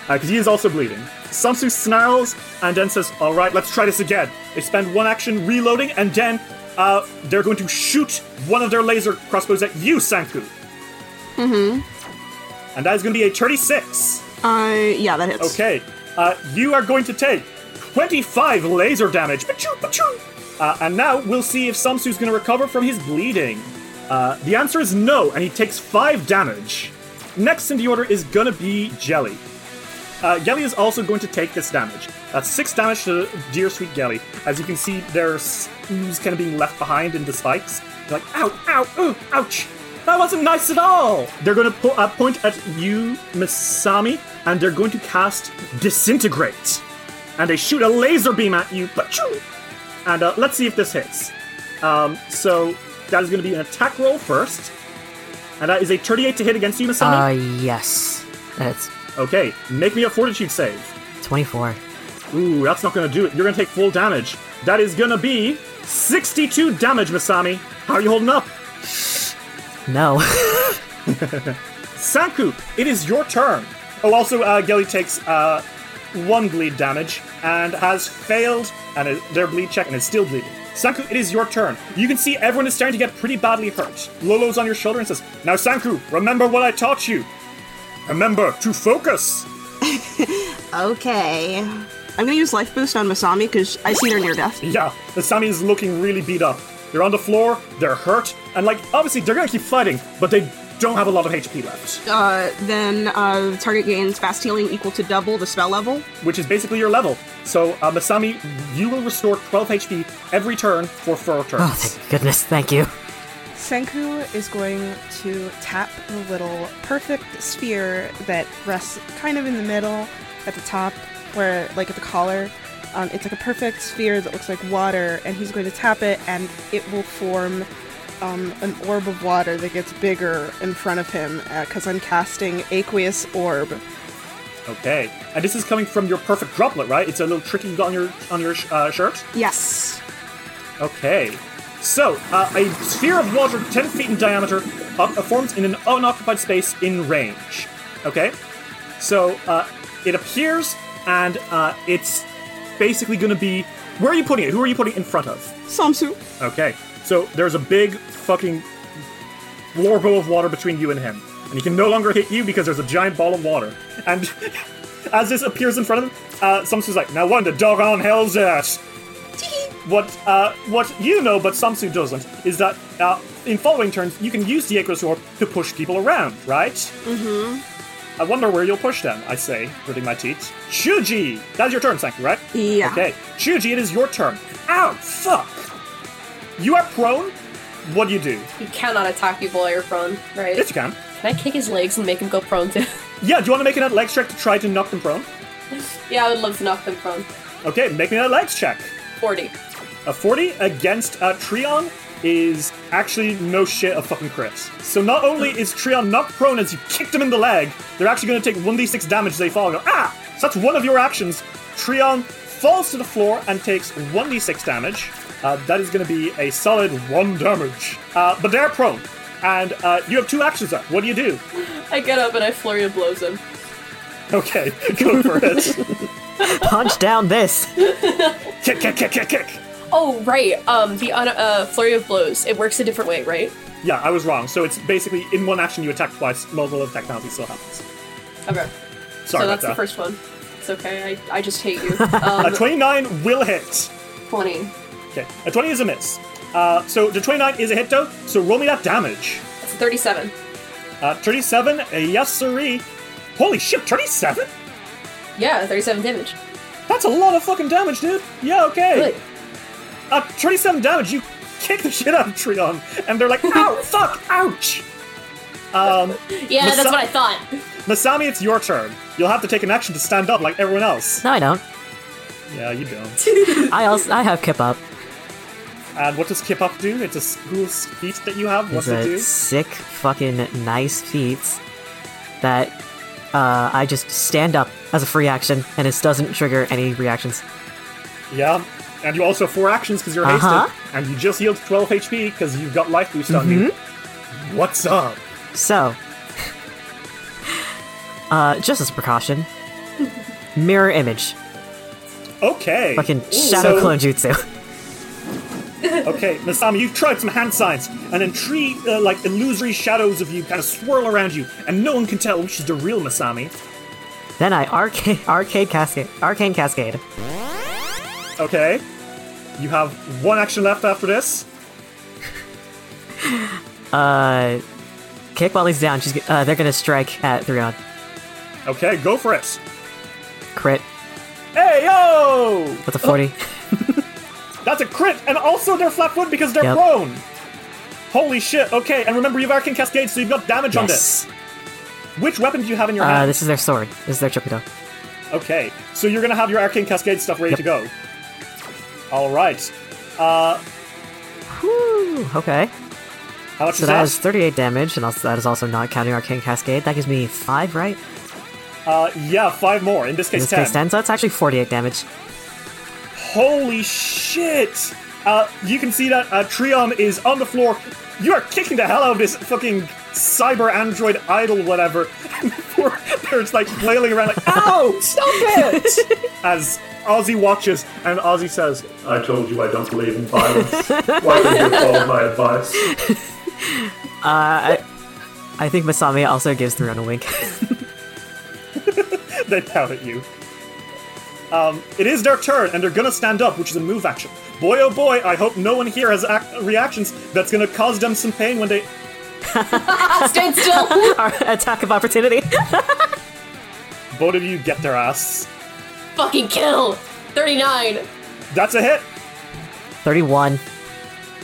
because he is also bleeding. Samsu snarls and then says, "All right, let's try this again." They spend one action reloading, and then uh, they're going to shoot one of their laser crossbows at you, Sanku. Mm-hmm. And that is going to be a 36. Uh, yeah, that hits. Okay, uh, you are going to take 25 laser damage. Uh, and now we'll see if Samsu's going to recover from his bleeding. Uh, the answer is no, and he takes 5 damage. next in the order is gonna be Gelly. Uh, Gelly is also going to take this damage. That's six damage to dear sweet Gelly. As you can see, there's ooze kind of being left behind in the spikes. They're like, ow, ow, ooh, ouch. That wasn't nice at all. They're going to po- uh, point at you, Masami, and they're going to cast Disintegrate. And they shoot a laser beam at you. Pachoo! And uh, let's see if this hits. Um, so that is going to be an attack roll first. And that is a 38 to hit against you, Masami. Uh, yes. That's okay, make me a fortitude save. 24. Ooh, that's not gonna do it. You're gonna take full damage. That is gonna be 62 damage, Masami. How are you holding up? No. [LAUGHS] Sanku, it is your turn. Oh, also, uh, Gelly takes uh, one bleed damage and has failed and it, their bleed check and is still bleeding. Sanku, it is your turn. You can see everyone is starting to get pretty badly hurt. Lolo's on your shoulder and says, Now, Sanku, remember what I taught you. Remember to focus. [LAUGHS] Okay. I'm gonna use life boost on Masami because I see they're near death. Yeah, Masami is looking really beat up. They're on the floor, they're hurt, and like, obviously, they're gonna keep fighting, but they don't have a lot of HP left. Uh, then uh, target gains fast healing equal to double the spell level. Which is basically your level. So, uh, Masami, you will restore 12 HP every turn for four turns. Oh, thank goodness. Thank you. Sanku is going to tap the little perfect sphere that rests kind of in the middle at the top, where, like at the collar. Um, it's like a perfect sphere that looks like water, and he's going to tap it, and it will form um, an orb of water that gets bigger in front of him because I'm casting Aqueous Orb. Okay, and this is coming from your perfect droplet, right? It's a little trick you got on your on your uh, shirt. Yes. Okay, so uh, a sphere of water 10 feet in diameter uh, forms in an unoccupied space in range. Okay, so uh, it appears, and uh, it's basically going to be. Where are you putting it? Who are you putting it in front of? Samsu. Okay, so there's a big fucking warbo of water between you and him. And he can no longer hit you because there's a giant ball of water. And [LAUGHS] as this appears in front of him, uh, Samsu's like, now what the doggone hell's that? [LAUGHS] what uh, what you know, but Samsu doesn't, is that uh, in following turns, you can use the Aqueous Orb to push people around, right? Mm-hmm. I wonder where you'll push them, I say, gritting my teeth. Chuji! That's your turn, Sanku, right? Yeah. Okay. Chuji, it is your turn. Ow! Fuck! You are prone. What do you do? You cannot attack people while you're prone, right? Yes, you can. Can I kick his legs and make him go prone too? [LAUGHS] Yeah, do you want to make an legs check to try to knock them prone? yeah, I would love to knock them prone. Okay, make me a legs check. 40. A 40 against uh, a Trion is actually no shit a fucking crit. So not only is Trion not prone as you kicked him in the leg, they're actually going to take 1d6 damage as they fall go, ah! So that's one of your actions. Trion falls to the floor and takes 1d6 damage. Uh, that is going to be a solid 1 damage. Uh, but they're prone. And uh, you have two actions up. What do you do? I get up and I flurry of blows him. Okay, [LAUGHS] go for it. Punch down this. kick, kick, kick, kick, kick. Oh, right. Um, the uh, flurry of blows. It works a different way, right? Yeah, I was wrong. So it's basically in one action you attack twice. Multiple attack penalty still happens. Okay. Sorry so that's the first one. It's okay. I, I just hate you. [LAUGHS] A Um, 29 will hit. 20. Okay, a 20 is a miss. Uh, so the 29 is a hit though, so roll me that damage. It's 37. Uh, 37, a yes siree. Holy shit, 37? Yeah, 37 damage. That's a lot of fucking damage, dude. Yeah, okay. Good. Uh, 27 damage, you kick the shit out of Trion, and they're like, ow, fuck, ouch! Um, [LAUGHS] Yeah, that's what I thought. Masami, it's your turn. You'll have to take an action to stand up like everyone else. No, I don't. Yeah, you don't. [LAUGHS] I also I have Kip up. And what does Kip Up do? It's a school feat that you have. What's It's it a do? sick fucking nice feat that uh, I just stand up as a free action and it doesn't trigger any reactions. Yeah, and you also have four actions because you're Uh-huh. hasted, and you just healed 12 HP because you've got life boost on you. Mm-hmm. What's up? So, [LAUGHS] uh, just as a precaution, mirror image, Okay. fucking shadow So- clone jutsu. [LAUGHS] okay, Masami, you've tried some hand signs, and then three uh, like illusory shadows of you kind of swirl around you, and no one can tell which is the real Masami. then I arcade [LAUGHS] arcade cascade arcane cascade. Okay. You have one action left after this. Uh, kick while he's down. She's uh, they're gonna strike at Threon. Okay, go for it. Crit. Hey yo! That's a 40. [LAUGHS] That's a crit, and also they're flat foot because they're Yep. prone. Holy shit! Okay, and remember you've Arcane Cascade, so you've got damage on this. Which weapon do you have in your hand? Uh, hand? this is their sword. This is their Chocodo. Okay, so you're gonna have your Arcane Cascade stuff ready Yep. to go. All right. Uh, Whew, okay. how much So is that that? is 38 damage, and also, that is also not counting Arcane Cascade. That gives me 5, right? Uh, yeah, five more. In this case, In this ten. case, 10, so that's actually 48 damage. Holy shit! Uh, you can see that uh, Trion is on the floor. You are kicking the hell out of this fucking cyber android idol, whatever. And before they're just like flailing around, like, "Ow! Stop it!" [LAUGHS] As Ozzy watches, and Ozzy says, I told you I don't believe in violence. Why didn't you follow my advice? Uh, I, I think Masami also gives Threon a wink. [LAUGHS] they pout at you. Um, it is their turn, and they're gonna stand up, which is a move action. Boy, oh boy, I hope no one here has ac- reactions that's gonna cause them some pain when they. [LAUGHS] Stand still. [LAUGHS] Our attack of opportunity. [LAUGHS] Both of you get their ass. Fucking kill. 39. That's a hit. 31.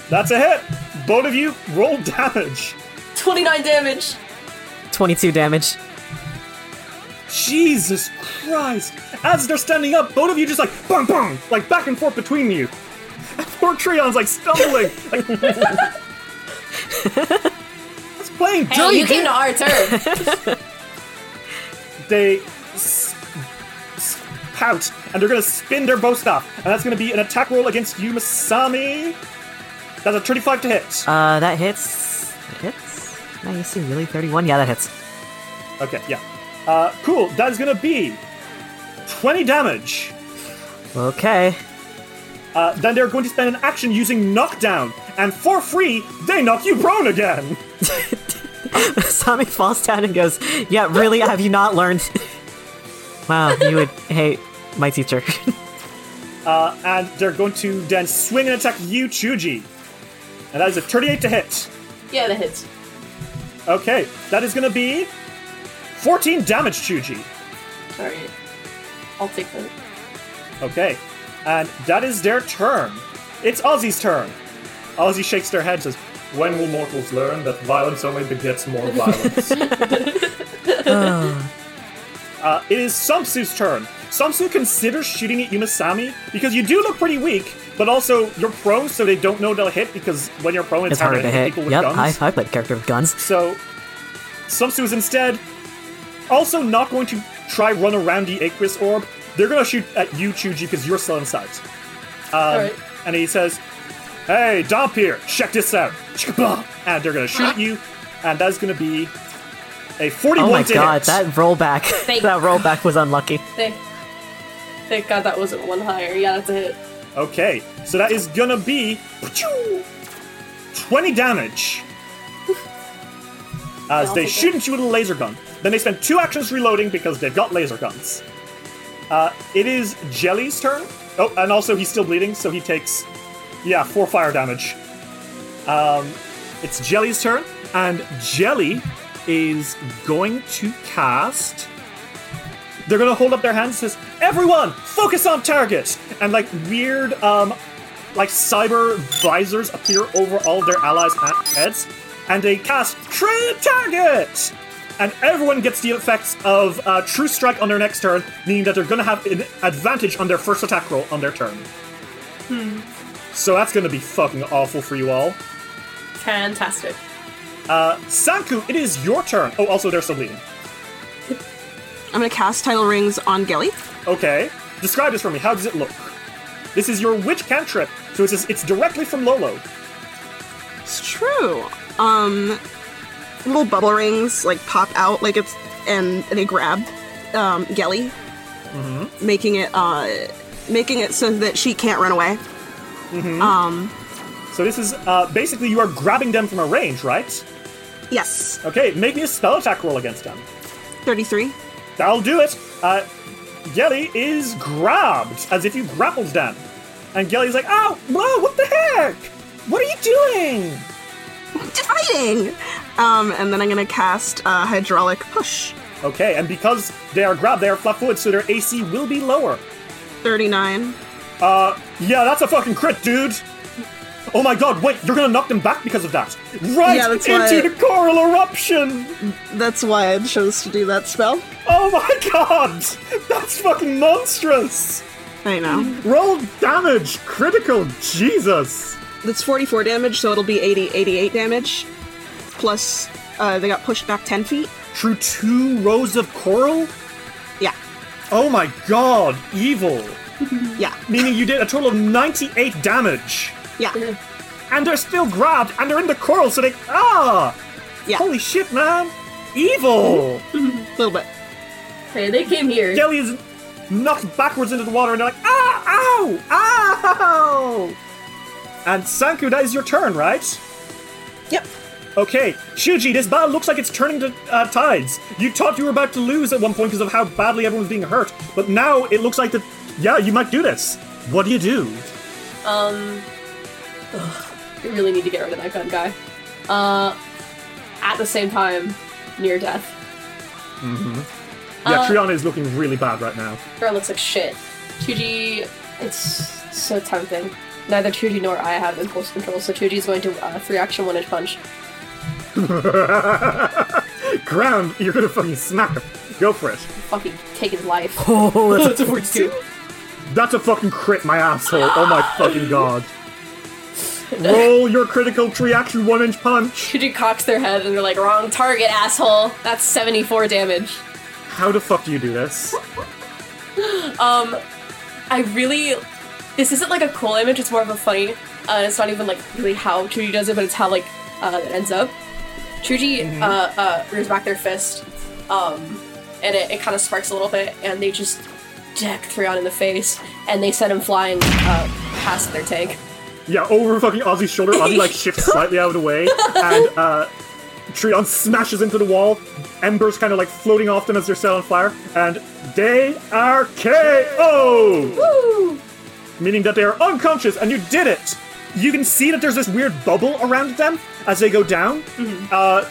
That's a hit. Both of you roll damage. 29 damage. 22 damage. Jesus Christ! As they're standing up, both of you just like bong bong, like back and forth between you. Poor Trion's like stumbling. Like, it's playing Hey, dirty. you came to our turn. [LAUGHS] They s- s- pout, and they're gonna spin their bow staff, and that's gonna be an attack roll against you, Masami. That's a 35 to hit. Uh, that hits. That hits? Now you see, really? 31? Yeah, that hits. Okay, yeah. Uh, cool. That is gonna be 20 damage. Okay. Uh, then they're going to spend an action using knockdown, and for free, they knock you prone again. [LAUGHS] Masami falls down and goes, Yeah, really? Have you not learned? [LAUGHS] wow, you would hate my teacher. [LAUGHS] Uh, and they're going to then swing and attack you, Chuji. And that is a 38 to hit. Yeah, that hits. Okay, that is going to be 14 damage, Chuji. Alright. I'll take that. Okay, and that is their turn. It's Ozzy's turn. Ozzy shakes their head and says, When will mortals learn that violence only begets more violence? [LAUGHS] uh, it is Sumsu's turn. Sumsu considers shooting at Yumasami because you do look pretty weak, but also you're prone, so they don't know they'll hit because when you're prone, it's, it's harder to hit. people with Yep, guns. I, I played a character with guns. So, Sumsu is instead also not going to try run around the Aqueous Orb. They're going to shoot at you, Chuji, because you're still inside. Um, Alright. And he says, Hey, Dompier, check this out. And they're going to shoot at you, and that's going to be a 41 Oh my to god, hit. that rollback. [LAUGHS] Thank- that rollback was unlucky. Thank, thank God that wasn't one higher. Yeah, that's a hit. Okay, so that is going to be 20 damage. [LAUGHS] As they shoot at you with a laser gun. Then they spend two actions reloading because they've got laser guns. Uh, it is Gelly's turn. Oh, and also he's still bleeding, so he takes, yeah, four fire damage. Um, it's Gelly's turn, and Jelly is going to cast. They're gonna hold up their hands and says, "Everyone, focus on target!" And like weird, um, like cyber visors appear over all their allies' heads, and they cast True Target! And everyone gets the effects of uh, True Strike on their next turn, meaning that they're gonna have an advantage on their first attack roll on their turn. So that's gonna be fucking awful for you all. Fantastic. Uh, Sanku, it is your turn. Oh, also they're still bleeding. I'm gonna cast Title Rings on Gilly. Okay, describe this for me. How does it look? This is your witch cantrip, so it's it's directly from Lolo. It's true. Um, little bubble rings like pop out like it's and they grab um Gelly, making it uh making it so that she can't run away. Um, So this is uh, basically you are grabbing them from a range, right? yes, Okay, make me a spell attack roll against them. thirty-three. That'll do it. Uh, Gelly is grabbed as if you grappled them, and Gelly's like, "Oh, whoa, what the heck? What are you doing?" Fighting. Um, and then I'm gonna cast uh, hydraulic push. Okay, and because they are grabbed, they are flat-footed, so their AC will be lower. 39. Uh, yeah, that's a fucking crit, dude. Oh my god, wait, you're gonna knock them back because of that. Right Yeah, into the coral eruption! That's why I chose to do that spell. Oh my god! That's fucking monstrous! I know. Roll damage! Critical! Jesus! That's 44 damage, so it'll be 80, 88 damage. Plus, uh, they got pushed back 10 feet. Through two rows of coral? Yeah. Oh my god, evil! [LAUGHS] Yeah. Meaning you did a total of 98 damage! Yeah. And they're still grabbed, and they're in the coral, so they. Ah! Yeah. Holy shit, man! Evil! A [LAUGHS] little bit. Hey, they came here. Gelly is knocked backwards into the water, and they're like, ah, ow, ow! And Sanku, that is your turn, right? Yep. Okay, Chuji, this battle looks like it's turning to uh, tides. You thought you were about to lose at one point because of how badly everyone's being hurt, but now it looks like that, yeah, you might do this. What do you do? Um, ugh, we really need to get rid of that gun guy. Uh, at the same time, near death. Mm-hmm. Yeah, Uh, Triana is looking really bad right now. Girl looks like shit. Chuji, it's so tempting. Neither Chuji nor I have impulse control, so Chuji's going to uh, three action one inch punch. [LAUGHS] Ground, you're gonna fucking smack him. Go for it. Fucking take his life. [LAUGHS] Oh, that's a [LAUGHS] 42. That's a fucking crit, my asshole. Oh my fucking god. Roll your critical tree action one inch punch. Chuji cocks their head and they're like, wrong target, asshole. That's 74 damage. How the fuck do you do this? Um, I really. This isn't like a cool image, it's more of a funny. Uh, it's not even like really how Chuji does it, but it's how like uh, it ends up. Chuji Mhm. uh, uh, rears back their fist, um, and it, it kind of sparks a little bit, and they just deck Threon in the face, and they send him flying uh, past their tank. Yeah, over fucking Ozzy's shoulder, Ozzy like shifts [LAUGHS] slightly out of the way, and uh Trion smashes into the wall, embers kind of like floating off them as they're set on fire, and they are KO! Woo! Meaning that they are unconscious, and you did it! You can see that there's this weird bubble around them as they go down, uh,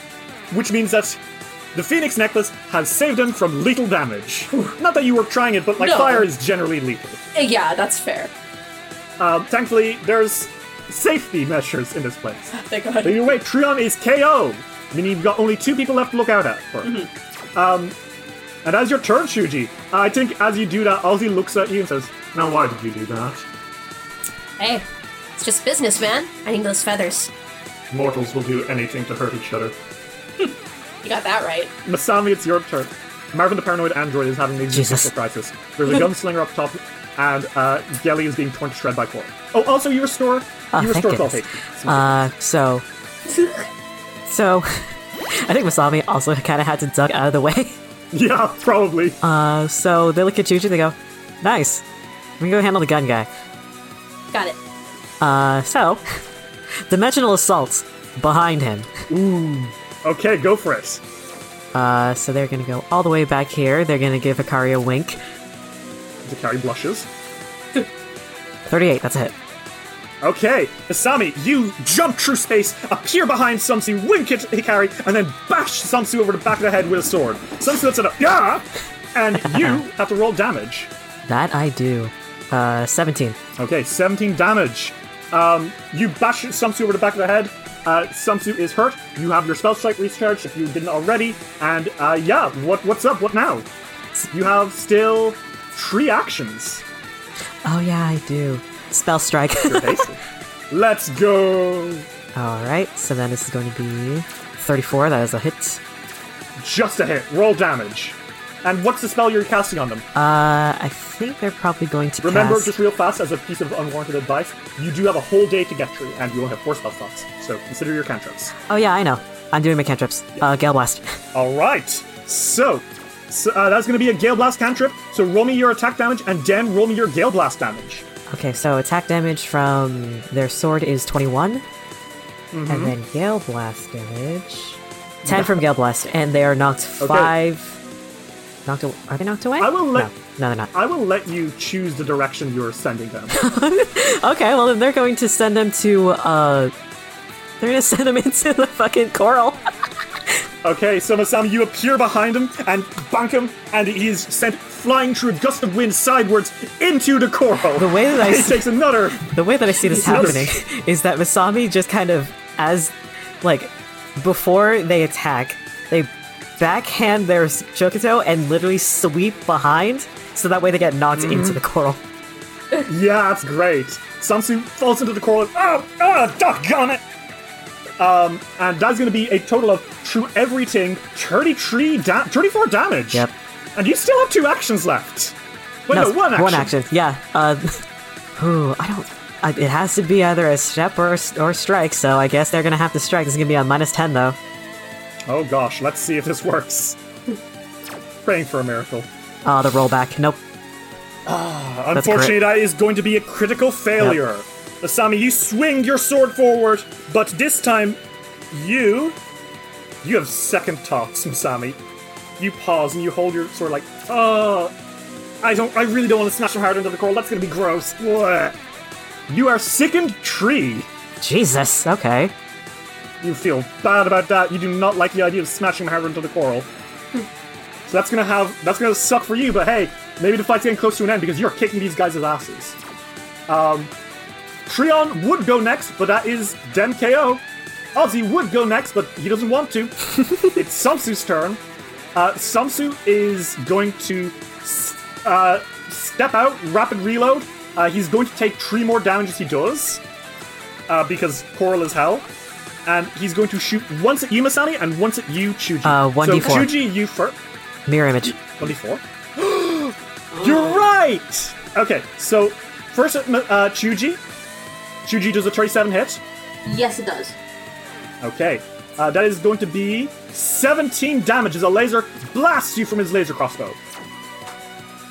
which means that the Phoenix necklace has saved him from lethal damage. Not that you were trying it, but like No. fire is generally lethal. Uh, Yeah, that's fair. Um, thankfully, there's safety measures in this place. [LAUGHS] Thank God. But either way, Trion is KO, meaning you've got only two people left to look out at for. Um, and as your turn, Chuji, I think as you do that, Ozzy looks at you and says, Now why did you do that? Hey, it's just business, man. I need those feathers. Mortals will do anything to hurt each other. [LAUGHS] You got that right. Masami, it's your turn. Marvin the Paranoid Android is having an existential crisis. There's a gunslinger up top, and uh, Gelly is being torn to shred by Cora. Oh, also, you restore, Oh, you thank restore 12 goodness. HP. Uh, so, so, [LAUGHS] I think Masami also kind of had to duck out of the way. [LAUGHS] Yeah, probably. Uh, so they look at Chuji, they go, "Nice, we can go handle the gun guy." Got it. Uh, so, [LAUGHS] dimensional assaults behind him. Ooh. Okay, go for it. Uh, so they're gonna go all the way back here. They're gonna give Akari a wink. Zakari blushes. 38, that's a hit. Okay, Asami, you jump through space, appear behind Sumsu, wink at Hikari, and then bash Sumsu over the back of the head with a sword. Sumsu lets it up, yeah! And [LAUGHS] you have to roll damage. That I do. Uh, 17. Okay, 17 damage. Um, you bash Sumsu over the back of the head. Uh, Sumsu is hurt. You have your spell strike recharged if you didn't already. And uh, yeah, what what's up? What now? You have still three actions. Oh yeah, I do. Spell strike. [LAUGHS] Let's go. Alright, so then this is going to be 34, that is a hit. Just a hit. Roll damage. And what's the spell you're casting on them? Uh, I think they're probably going to Remember, cast... just real fast, as a piece of unwarranted advice, you do have a whole day to get through, and you only have four spell slots. So consider your cantrips. Oh yeah, I know. I'm doing my cantrips. Uh, Gale Blast. [LAUGHS] All right. So, so uh, that's going to be a Gale Blast cantrip. So roll me your attack damage, and then roll me your Gale Blast damage. Okay, so attack damage from their sword is 21. Mhm. And then Gale Blast damage. 10 from Gale Blast, and they are knocked 5. Knocked away. Are they knocked away? I will let. No, no, they're not. I will let you choose the direction you're sending them. [LAUGHS] Okay, well then they're going to send them to, uh. They're gonna send them [LAUGHS] into the fucking coral. [LAUGHS] Okay, so Masami, you appear behind him and bonk him, and he is sent flying through a gust of wind sidewards into the coral. The way that I he s- takes another. The way that I see this happening is that Masami just kind of, as, like, before they attack, they backhand their Chokoto and literally sweep behind, so that way they get knocked into the coral. Yeah, that's great. Samsu falls into the coral. And, oh, oh, doggone it! Um, and that's going to be a total of through everything 33 da- 34 damage. Yep. And you still have two actions left. Wait, no, it's one action. One action, yeah. Uh, [LAUGHS] ooh, I don't. I, it has to be either a step or a, or a strike, so I guess they're gonna have to strike. This is gonna be on minus 10, though. Oh gosh, let's see if this works. Praying for a miracle. Uh, the rollback. Nope. Ah, unfortunately, that is going to be a critical failure. Asami, you swing your sword forward, but this time, you. You have second thoughts, Masami. You pause and you hold your sword like, oh, I don't, I really don't want to smash him hard into the coral. That's gonna be gross. Blech." You are sickened tree. Jesus, okay. You feel bad about that. You do not like the idea of smashing hard into the coral. [LAUGHS] so that's gonna have, that's gonna suck for you. But hey, maybe the fight's getting close to an end because you're kicking these guys' asses. Um, Treon would go next, but that is Den KO. Ozzy would go next, but he doesn't want to. [LAUGHS] it's Samsu's turn. Uh, Samsu is going to s- uh, step out, rapid reload. Uh, he's going to take three more damage as he does, uh, because Coral is hell. And he's going to shoot once at you, Masami, and once at you, Chuji. Uh, 1d4. So Chuji, you first. Mirror image. 1d4. [GASPS] You're right! Okay, so first at uh, Chuji. Chuji does a 37 hit. Yes, it does. Okay. Uh, that is going to be 17 damage as a laser blasts you from his laser crossbow.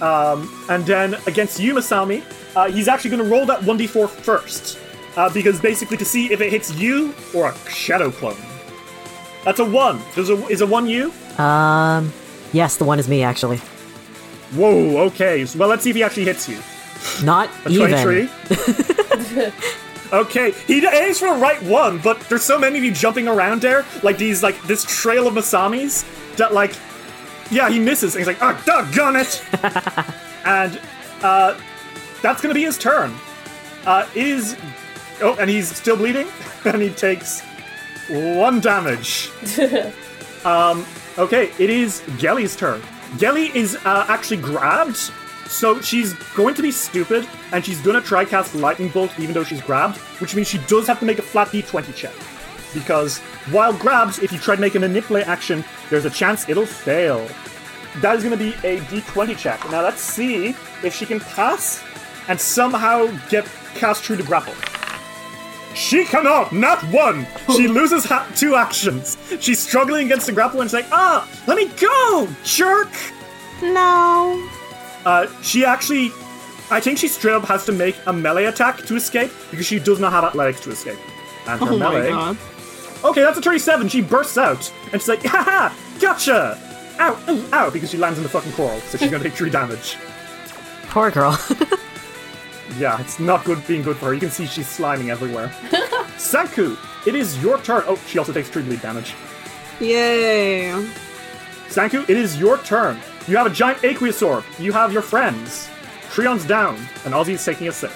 Um, and then against you, Masami, uh, he's actually going to roll that 1d4 first. Uh, because basically to see if it hits you or a shadow clone. That's a 1. Does a, is a 1 you? Um, yes, the one is me, actually. Whoa, okay. Well, let's see if he actually hits you. Not A even. 23. [LAUGHS] [LAUGHS] okay, he aims for the right one, but there's so many of you jumping around there, like these, like this trail of Masamis, that like, yeah, he misses, and he's like, ah, doggone it! [LAUGHS] and uh, that's gonna be his turn. Uh, is oh, and he's still bleeding, [LAUGHS] and he takes one damage. [LAUGHS] um, okay, it is Gelly's turn. Gelly is uh, actually grabbed, so she's going to be stupid, and she's gonna try cast Lightning Bolt even though she's grabbed, which means she does have to make a flat d20 check. Because while grabs, if you try to make a manipulate action, there's a chance it'll fail. That is gonna be a d20 check. Now let's see if she can pass and somehow get cast through the grapple. She cannot, not one. She loses ha- two actions. She's struggling against the grapple and she's like, ah, let me go, jerk. No. Uh, she actually, I think she straight up has to make a melee attack to escape because she does not have athletics to escape. And her Oh my god. Okay, that's a 37. She bursts out and she's like, haha, gotcha. Ow, ooh, ow, because she lands in the fucking coral, so she's gonna take three damage. [LAUGHS] Poor girl. [LAUGHS] Yeah, it's not good being good for her. You can see she's sliming everywhere. [LAUGHS] Sanku, it is your turn. Oh, she also takes three bleed damage. Yay. Sanku, it is your turn. You have a giant aqueous orb. You have your friends. Treon's down, and Ozzy's taking a sit.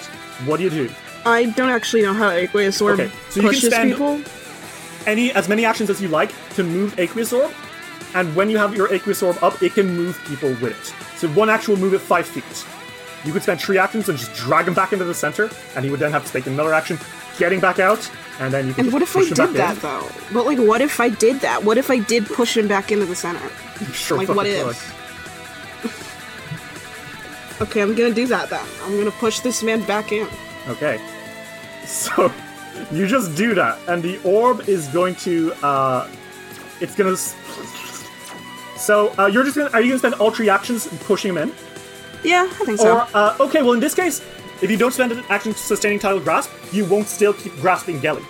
What do you do? I don't actually know how Aqueous Orb Okay, so you can pushes spend- people. Any as many actions as you like to move aqueous orb, and when you have your aqueous orb up, it can move people with it. So one action will move it five feet. You could spend three actions and just drag him back into the center, and he would then have to take another action, getting back out, and then you can And what if I did that in. though? But like, what if I did that? What if I did push him back into the center? Sure, like, what if? [LAUGHS] Okay, I'm gonna do that then. I'm gonna push this man back in. Okay. [LAUGHS] So you just do that, and the orb is going to uh it's gonna s- so uh, you're just gonna are you gonna spend all three actions pushing him in? Yeah, I think so. Or uh, okay, well in this case, if you don't spend an action sustaining title grasp, you won't still keep grasping Gelly.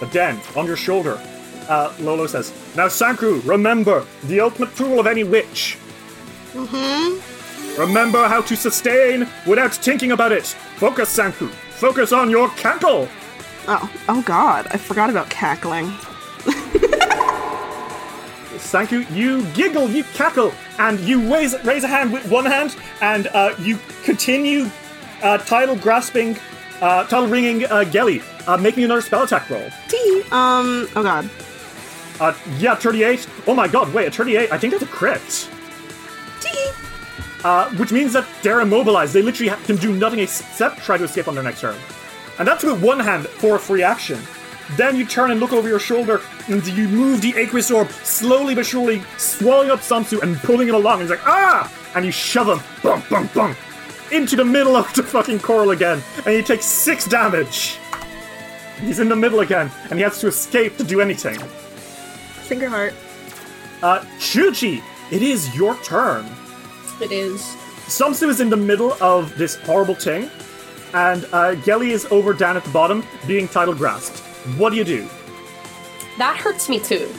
But then, on your shoulder, uh, Lolo says, Now Sanku, remember the ultimate tool of any witch. Mm-hmm. Remember how to sustain without thinking about it. Focus, Sanku. Focus on your cackle. Oh, oh god, I forgot about cackling. [LAUGHS] Sanku, you You giggle, you cackle, and you raise raise a hand with one hand, and uh, you continue uh, title grasping, uh, title ringing uh, Gelly. Uh, make me another spell attack roll. T. Um. Oh god. Uh, yeah, 38. Oh my god, wait, a 38. I think that's a crit. T. Uh, which means that they're immobilized. They literally ha- can do nothing except try to escape on their next turn. And that's with one hand for a free action. Then you turn and look over your shoulder, and you move the aqueous orb slowly but surely, swallowing up Samsu and pulling him along. And he's like, ah! And you shove him, bunk, bunk, bunk, into the middle of the fucking coral again. And he takes six damage. He's in the middle again, and he has to escape to do anything. Finger heart. Uh, Chuji, it is your turn. It is. Samsu is in the middle of this horrible thing, and uh, Gelly is over down at the bottom, being title grasped. What do you do? That hurts me too,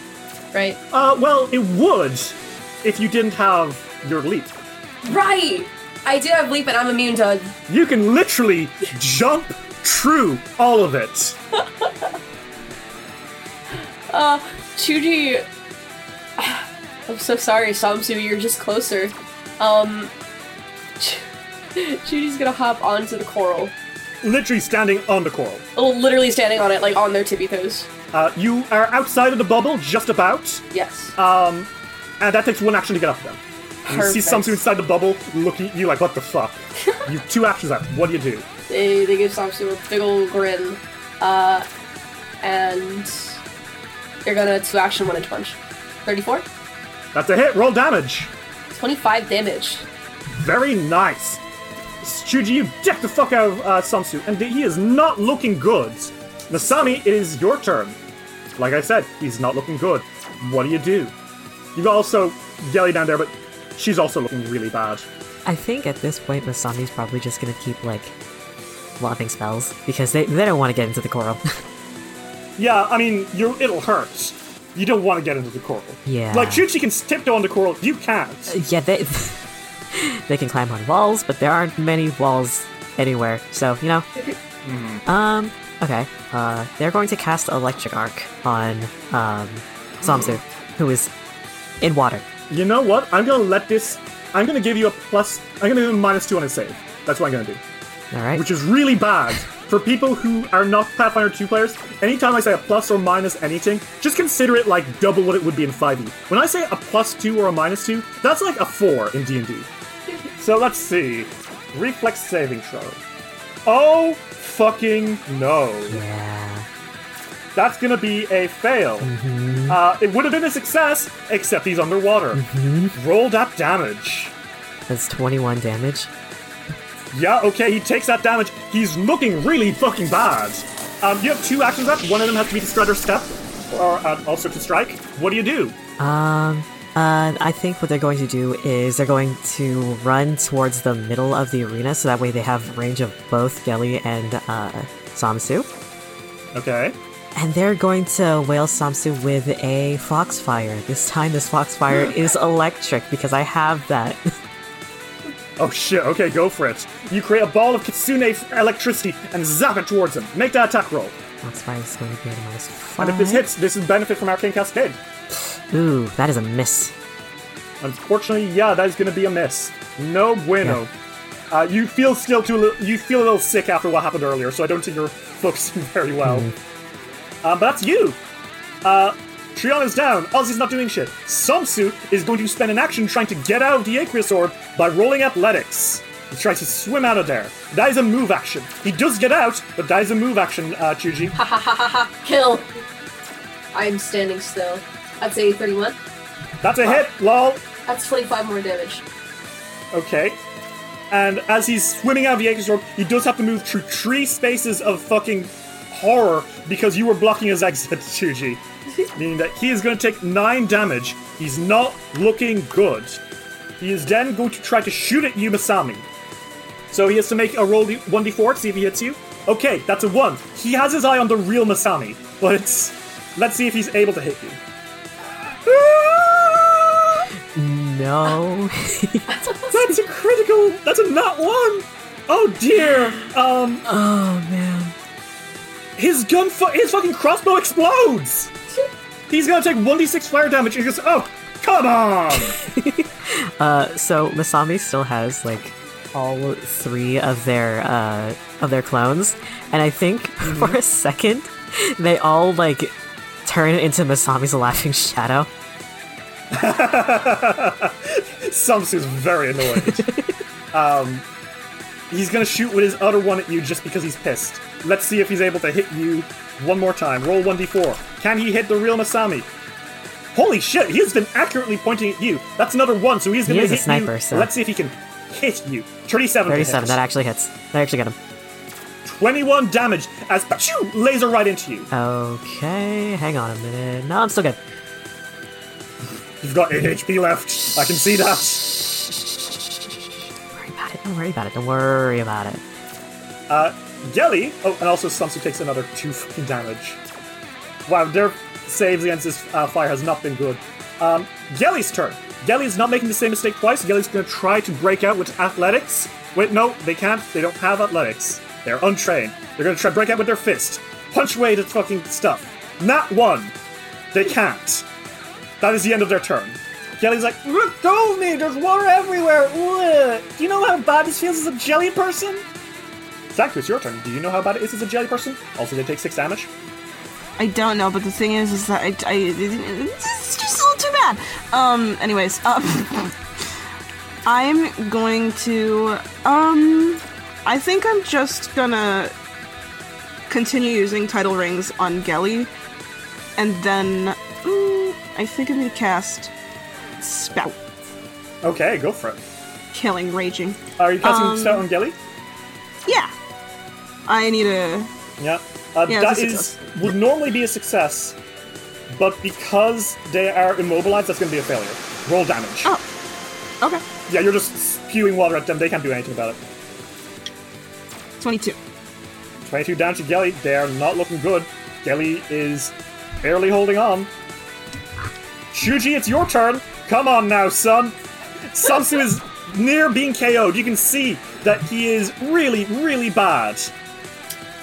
right? Uh, well, it would if you didn't have your leap. Right! I do have leap and I'm immune to. You can literally jump through all of it. [LAUGHS] Uh, Chuji. [SIGHS] I'm so sorry, Samsu, you're just closer. Um. [LAUGHS] Chuji's gonna hop onto the coral. Literally standing on the coral. Oh, literally standing on it, like on their tippy toes. Uh, you are outside of the bubble, just about, Yes. um, and that takes one action to get up there. You see. Samsu inside the bubble, looking at you like, what the fuck? [LAUGHS] you have two actions left. What do you do? They, they give Samsu a big ol' grin. Uh, and they're gonna two action one inch punch. 34? That's a hit. Roll damage. 25 damage. Very nice. Chuji, you deck the fuck out of uh, Samsu, and he is not looking good. Masami, it is your turn. Like I said, he's not looking good. What do you do? You've also Gelly down there, but she's also looking really bad. I think at this point, Masami's probably just gonna keep, like, lobbing spells because they, they don't want to get into the coral. [LAUGHS] Yeah, I mean, you're, it'll hurt. You don't want to get into the coral. Yeah. Like, Chuji can tiptoe on the coral, you can't. yeah, they [LAUGHS] they can climb on walls, but there aren't many walls anywhere. So you know. Um. Okay. Uh, they're going to cast electric arc on um Samsu, who is in water. You know what? I'm gonna let this. I'm gonna give you a plus. I'm gonna give him minus two on his save. That's what I'm gonna do. All right. which is really bad for people who are not Pathfinder 2 players. Anytime I say a plus or minus anything, just consider it like double what it would be in 5e. When I say a plus 2 or a minus 2, that's like a 4 in D&D. So let's see. Reflex saving throw. Oh fucking no. yeah. That's gonna be a fail. Mm-hmm. Uh, it would have been a success, except he's underwater. Mm-hmm. Rolled that damage. That's 21 damage. Yeah, okay, he takes that damage. He's looking really fucking bad. Um, you have two actions left. One of them has to be to stride or step, or uh, also to strike. What do you do? Um. Uh, I think what they're going to do is they're going to run towards the middle of the arena, so that way they have range of both Gelly and uh, Samsu. Okay. And they're going to whale Samsu with a Foxfire. This time, this Foxfire [GASPS] is electric because I have that. [LAUGHS] Oh shit, okay, go for it. You create a ball of Kitsune electricity and zap it towards him. Make that attack roll. Foxfire is going to be at minus And if this hits, this is benefit from Arcane Cascade. Ooh, that is a miss. Unfortunately, yeah, that is going to be a miss. No bueno. Uh, you feel still too. Li- you feel a little sick after what happened earlier, so I don't think you're [LAUGHS] focusing very well. Um, but that's you. Uh, Trion is down. Ozzy's not doing shit. Samsu is going to spend an action trying to get out of the Aqueous Orb by rolling athletics. He tries to swim out of there. That is a move action. He does get out, but that is a move action, uh, Chuji. Kill! I'm standing still. I'd say 31. That's a hit, lol. That's 25 more damage. Okay. And as he's swimming out of the Aqueous Orb, he does have to move through three spaces of fucking horror because you were blocking his exit, [LAUGHS] Chuji. Meaning that he is going to take nine damage. He's not looking good. He is then going to try to shoot at you, Masami. So he has to make a roll 1d4 to see if he hits you. Okay, that's a 1. He has his eye on the real Masami, but it's. Let's see if he's able to hit you. [LAUGHS] No. [LAUGHS] That's a critical. That's a not one. Oh dear. Um, oh man. his gun, fu- his fucking crossbow explodes. [LAUGHS] He's gonna take 1d6 fire damage. He goes, oh, come on! Uh, so Masami still has like all three of their uh of their clones, and I think [LAUGHS] Mm-hmm. for a second they all like turn into Masami's laughing shadow. [LAUGHS] Samsu's very annoyed. [LAUGHS] um, he's gonna shoot with his other one at you just because he's pissed. Let's see if he's able to hit you one more time. Roll 1d4. Can he hit the real Masami? Holy shit, he has been accurately pointing at you. That's another one, so he's gonna a hit sniper, you. so- Let's see if he can hit you. 37 Thirty-seven. hit. That actually hits. That actually got him. 21 damage as pachoo, laser right into you. Okay, hang on a minute. No, I'm still good. You've got 8 HP left. I can see that. Don't worry about it. Don't worry about it. Don't worry about it. Uh, Gelly. Oh, and also Samsu takes another 2 fucking damage. Wow, their saves against this uh, fire has not been good. Um, Gelly's turn. Gelly's not making the same mistake twice. Gelly's gonna try to break out with athletics. Wait, no, they can't. They don't have athletics. They're untrained. They're gonna try to break out with their fist. Punch away the fucking stuff. Not one. They can't. That is the end of their turn. Gelly's like, "Look, go me! There's water everywhere! Ugh. Do you know how bad this feels as a jelly person? Zach, it's your turn. Do you know how bad it is as a jelly person? Also, they take six damage. I don't know, but the thing is, is that I, I it's just a little too bad. Um. Anyways, um, [LAUGHS] I'm going to um, I think I'm just gonna continue using title rings on Gelly, and then mm, I think I'm gonna cast spout, Okay, go for it. killing raging. Are you casting Um, Spout on Gelly? Yeah, I need a Yeah. Uh, Yeah, that it's would normally be a success, but because they are immobilized, that's going to be a failure. Roll damage. Oh. okay. Yeah, you're just spewing water at them. They can't do anything about it. Twenty-two. 22 down to Gelly. They are not looking good. Gelly is barely holding on. Chuji, it's your turn. Come on now, son. Samsu is near being KO'd. You can see that he is really, really bad.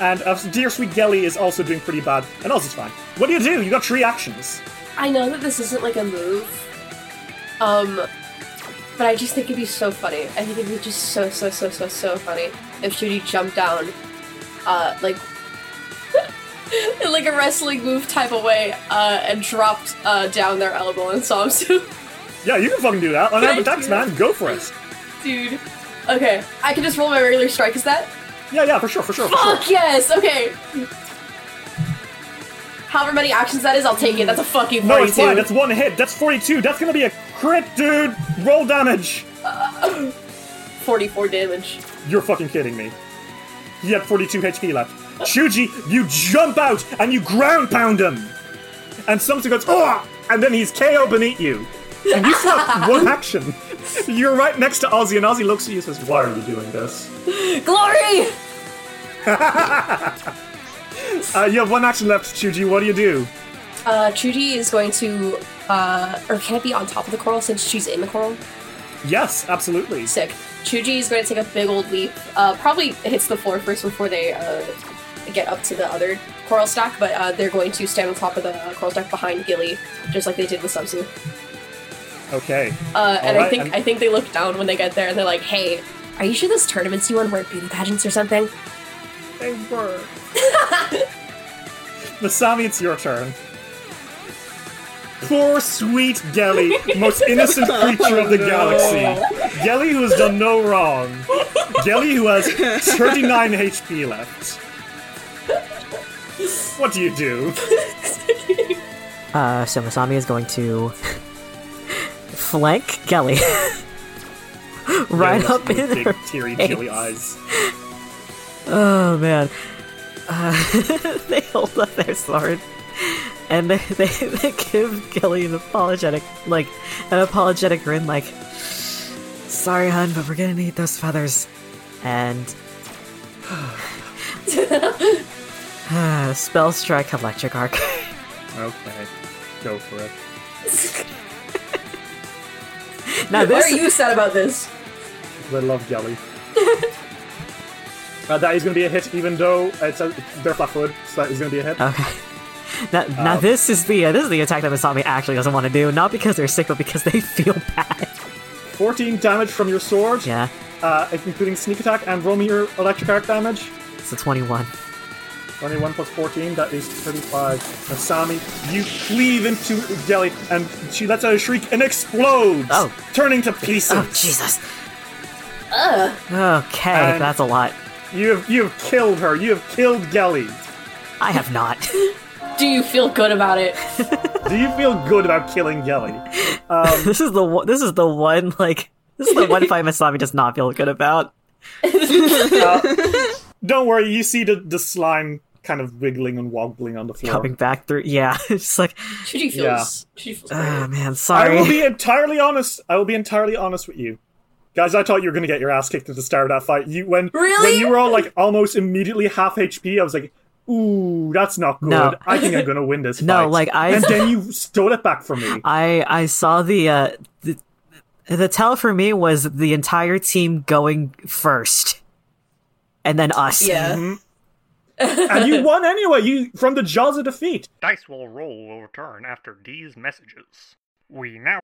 And uh, dear sweet Gelly is also doing pretty bad. And also it's fine. What do you do? You got three actions. I know that this isn't like a move, um, but I just think it'd be so funny. I think it'd be just so so so so so funny if Chuji jumped down, uh, like [LAUGHS] in like a wrestling move type of way, uh, and dropped uh, down their elbow and Samsu. [LAUGHS] Yeah, you can fucking do that. Unarmed Can I attacks, do man. Go for it. Dude. Okay, I can just roll my regular strike. Is that? Yeah, yeah, for sure, for sure, for sure. Fuck yes. Okay. However many actions that is, I'll take it. That's a fucking No, it's 42. fine. That's one hit. That's 42. That's gonna be a crit, dude. Roll damage. [LAUGHS] 44 damage. You're fucking kidding me. He had 42 HP left. Chuji, you jump out and you ground pound him. And something goes, oh! And then he's KO beneath you. And you still have [LAUGHS] one action. You're right next to Ozzy, and Ozzy looks at you and says, Why are you doing this? [LAUGHS] Glory! [LAUGHS] Uh, you have one action left, Chuji. What do you do? Uh, Chuji is going to, uh, or can it be on top of the coral since she's in the coral? Yes, absolutely. Sick. Chuji is going to take a big old leap. Uh, probably hits the floor first before they uh, get up to the other coral stack, but uh, they're going to stand on top of the coral stack behind Gelly, just like they did with Samsu. Okay. Uh, and I Alright, think and- I think they look down when they get there and they're like, "Hey, are you sure those tournaments you won weren't beauty pageants or something?" They were. [LAUGHS] Masami, it's your turn. Poor sweet Gelly, most innocent [LAUGHS] creature of the galaxy. Gelly who has done no wrong. Gelly who has 39 HP left. What do you do? [LAUGHS] Uh, so Masami is going to flank Gelly. [LAUGHS] right Gelly up in big, her teary, face. chilly eyes. Oh man. Uh, [LAUGHS] they hold up their sword and they, they, they give Gelly an apologetic like an apologetic grin like sorry hun but we're gonna need those feathers and [LAUGHS] [SIGHS] [SIGHS] spell strike electric arc Okay, go for it. Now Why this are you sad about this? I love Gelly. [LAUGHS] uh, that is going to be a hit, even though it's a, they're flat-footed, so that is going to be a hit. okay [LAUGHS] Now, now this is the uh, this is the attack that Masami actually doesn't want to do, not because they're sick, but because they [LAUGHS] feel bad. 14 damage from your sword, Yeah, uh, including sneak attack, and roll me your electric arc damage. it's a twenty-one. 21 plus 14, that is 35. Masami, you cleave into Gelly, and she lets out a shriek and explodes, Oh. turning to pieces. Oh Jesus. Ugh. Okay, And- that's a lot. You have you have killed her. You have killed Gelly. I have not. [LAUGHS] Do you feel good about it? [LAUGHS] Do you feel good about killing Gelly? Um, [LAUGHS] this is the one. This is the one. Like this is the one fight Masami does not feel good about. Don't worry, you see the, the slime kind of wiggling and wobbling on the floor. Coming back through. Yeah, [LAUGHS] it's like, Chuji feels. Yeah. Chuji feels oh great. man, I will be entirely honest. I will be entirely honest with you. Guys, I thought you were gonna get your ass kicked at the start of that fight. You when Really? when you were all like almost immediately half HP, I was like, "Ooh, that's not good. No. I think I'm gonna win this." [LAUGHS] No, fight." like, I- and then [LAUGHS] you stole it back from me. I I saw the uh the, the tell for me was the entire team going first, and then us. Yeah. And you won anyway. You from the jaws of defeat. Dice will roll will return after these messages. We now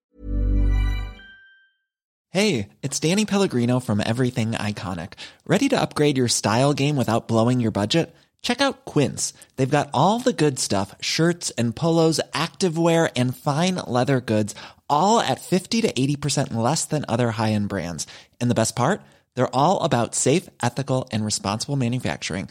Hey, it's Danny Pellegrino from Everything Iconic. Ready to upgrade your style game without blowing your budget? Check out Quince. They've got all the good stuff shirts and polos, activewear, and fine leather goods, all at 50 to 80% less than other high end brands. And the best part? They're all about safe, ethical, and responsible manufacturing.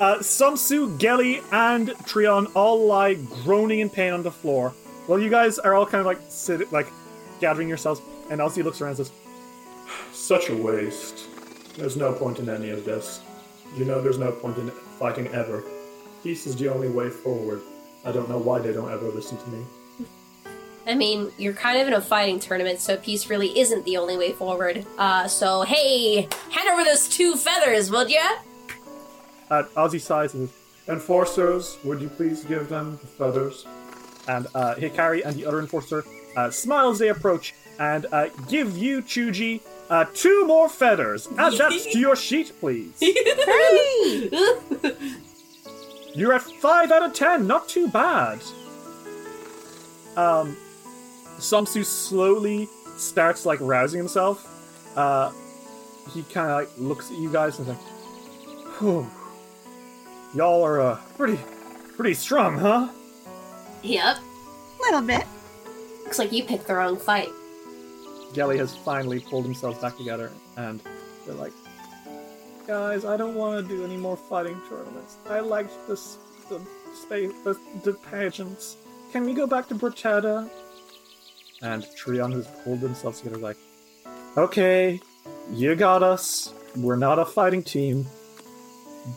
Uh, Samsu, Gelly, and Trion all lie groaning in pain on the floor. Well, you guys are all kind of like sit, like gathering yourselves, and Elsie looks around and says, Such a waste. There's no point in any of this. You know there's no point in fighting ever. Peace is the only way forward. I don't know why they don't ever listen to me. I mean, you're kind of in a fighting tournament, so peace really isn't the only way forward. Uh, so hey, hand over those two feathers, would ya? Uh, Ozzy and Enforcers, would you please give them the feathers? and uh, Hikari and the other enforcer uh, smile as they approach and uh, give you, Chuji, uh, two more feathers. Add that to [LAUGHS] your sheet, please. [LAUGHS] You're at five out of ten. Not too bad. Um, Samsu slowly starts like rousing himself. Uh, he kind of like looks at you guys and is like, "Whew, y'all are uh, pretty, pretty strong, huh?" Yep. A little bit. Looks like you picked the wrong fight. Gelly has finally pulled themselves back together, and they're like, "Guys, I don't want to do any more fighting tournaments. I liked this, the space, the, the pageants. Can we go back to Bertetta?" And Trion has pulled themselves together, like, "Okay, you got us. We're not a fighting team.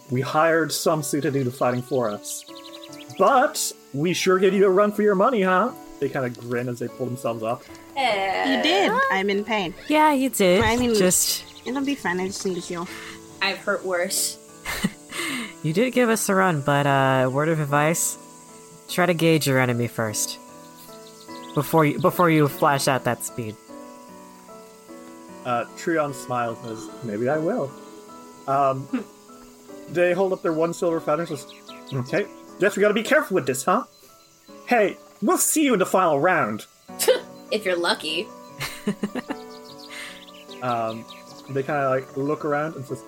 We hired Samsu to do the fighting for us, but we sure gave you a run for your money, huh?" They kind of grin as they pull themselves up. You did. I'm in pain. Yeah, you did. I mean, just it'll be fine. I just need to heal. I've hurt worse. [LAUGHS] you did give us a run, but uh, word of advice: try to gauge your enemy first before you before you flash out that speed. Uh, Trion smiles and says, Maybe I will. Um, they hold up their one silver feather and says, Okay, guess we gotta be careful with this, huh? Hey, we'll see you in the final round. [LAUGHS] If you're lucky. [LAUGHS] Um, they kind of like look around and says,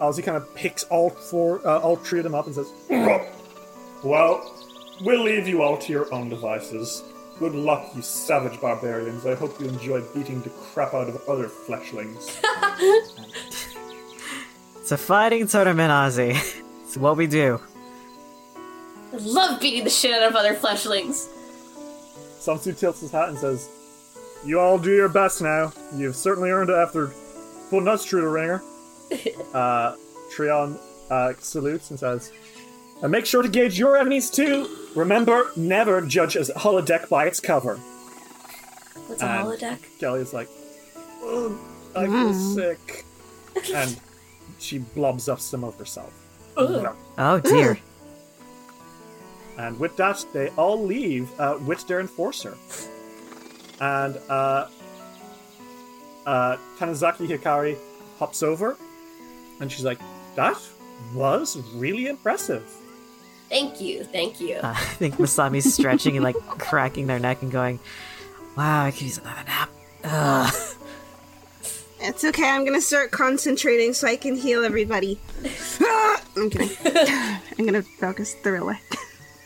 Ozzy kind of picks all four, uh, all three of them up and says, Well, we'll leave you all to your own devices. Good luck, you savage barbarians. I hope you enjoy beating the crap out of other fleshlings. [LAUGHS] It's a fighting tournament, Ozzy. [LAUGHS] It's what we do. I love beating the shit out of other fleshlings. Samsu tilts his hat and says, You all do your best now. You've certainly earned it after putting us through the ringer. [LAUGHS] uh, Trion uh, salutes and says, And make sure to gauge your enemies too. Remember, never judge a holodeck by its cover. What's a And holodeck? Gelly is like, "Ugh, I feel Mm. sick. And [LAUGHS] she blobs up some of herself. Oh dear. [CLEARS THROAT] And with that, they all leave uh, with their enforcer. And uh, uh, Tanizaki Hikari hops over, and she's like, "That was really impressive." Thank you, thank you. Uh, I think Masami's stretching and like [LAUGHS] cracking their neck and going, "Wow, I could use another nap." Ugh. It's okay. I'm gonna start concentrating so I can heal everybody. I'm kidding. [LAUGHS] I'm gonna focus the real way. [LAUGHS]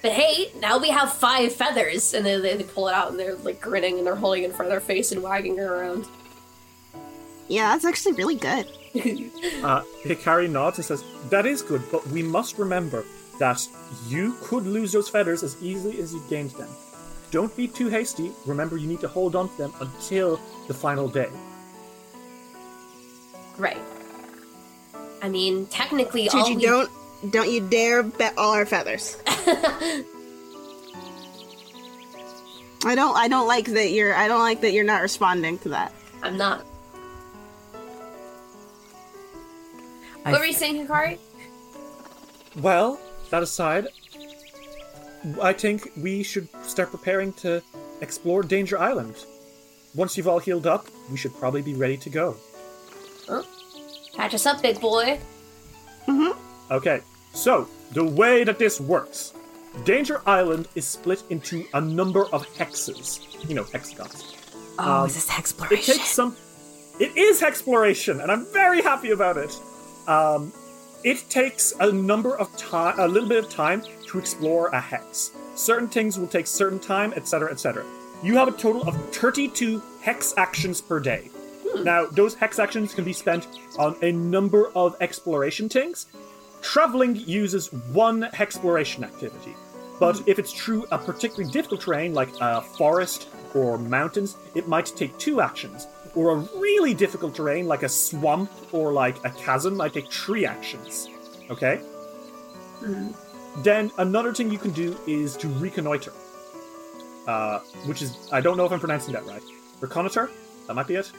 But hey, now we have five feathers, and then they, they pull it out, and they're like grinning, and they're holding it in front of their face and wagging it around. Yeah, that's actually really good. [LAUGHS] Uh, Hikari nods and says, "That is good, but we must remember that you could lose those feathers as easily as you gained them. Don't be too hasty. Remember, you need to hold on to them until the final day." Right. I mean, technically, all we don't don't you dare bet all our feathers. [LAUGHS] I don't I don't like that you're I don't like that you're not responding to that. I'm not. I- What were you saying, Hikari? Well, that aside, I think we should start preparing to explore Danger Island. Once you've all healed up, we should probably be ready to go. Catch us up, big boy. Hmm. Okay, so the way that this works Danger Island is split into a number of hexes. You know, hexagons. Oh, Um, is this exploration? It takes some. It is exploration, and I'm very happy about it. Um, it takes a number of time, a little bit of time to explore a hex. Certain things will take certain time, etc., etc. You have a total of 32 hex actions per day. Now, those hex actions can be spent on a number of exploration things. Traveling uses one exploration activity, but if it's through a particularly difficult terrain like a forest or mountains, it might take two actions. Or a really difficult terrain like a swamp or like a chasm might take three actions. Okay? Then another thing you can do is to reconnoiter, uh, which is I don't know if I'm pronouncing that right. Reconnoiter? That might be it.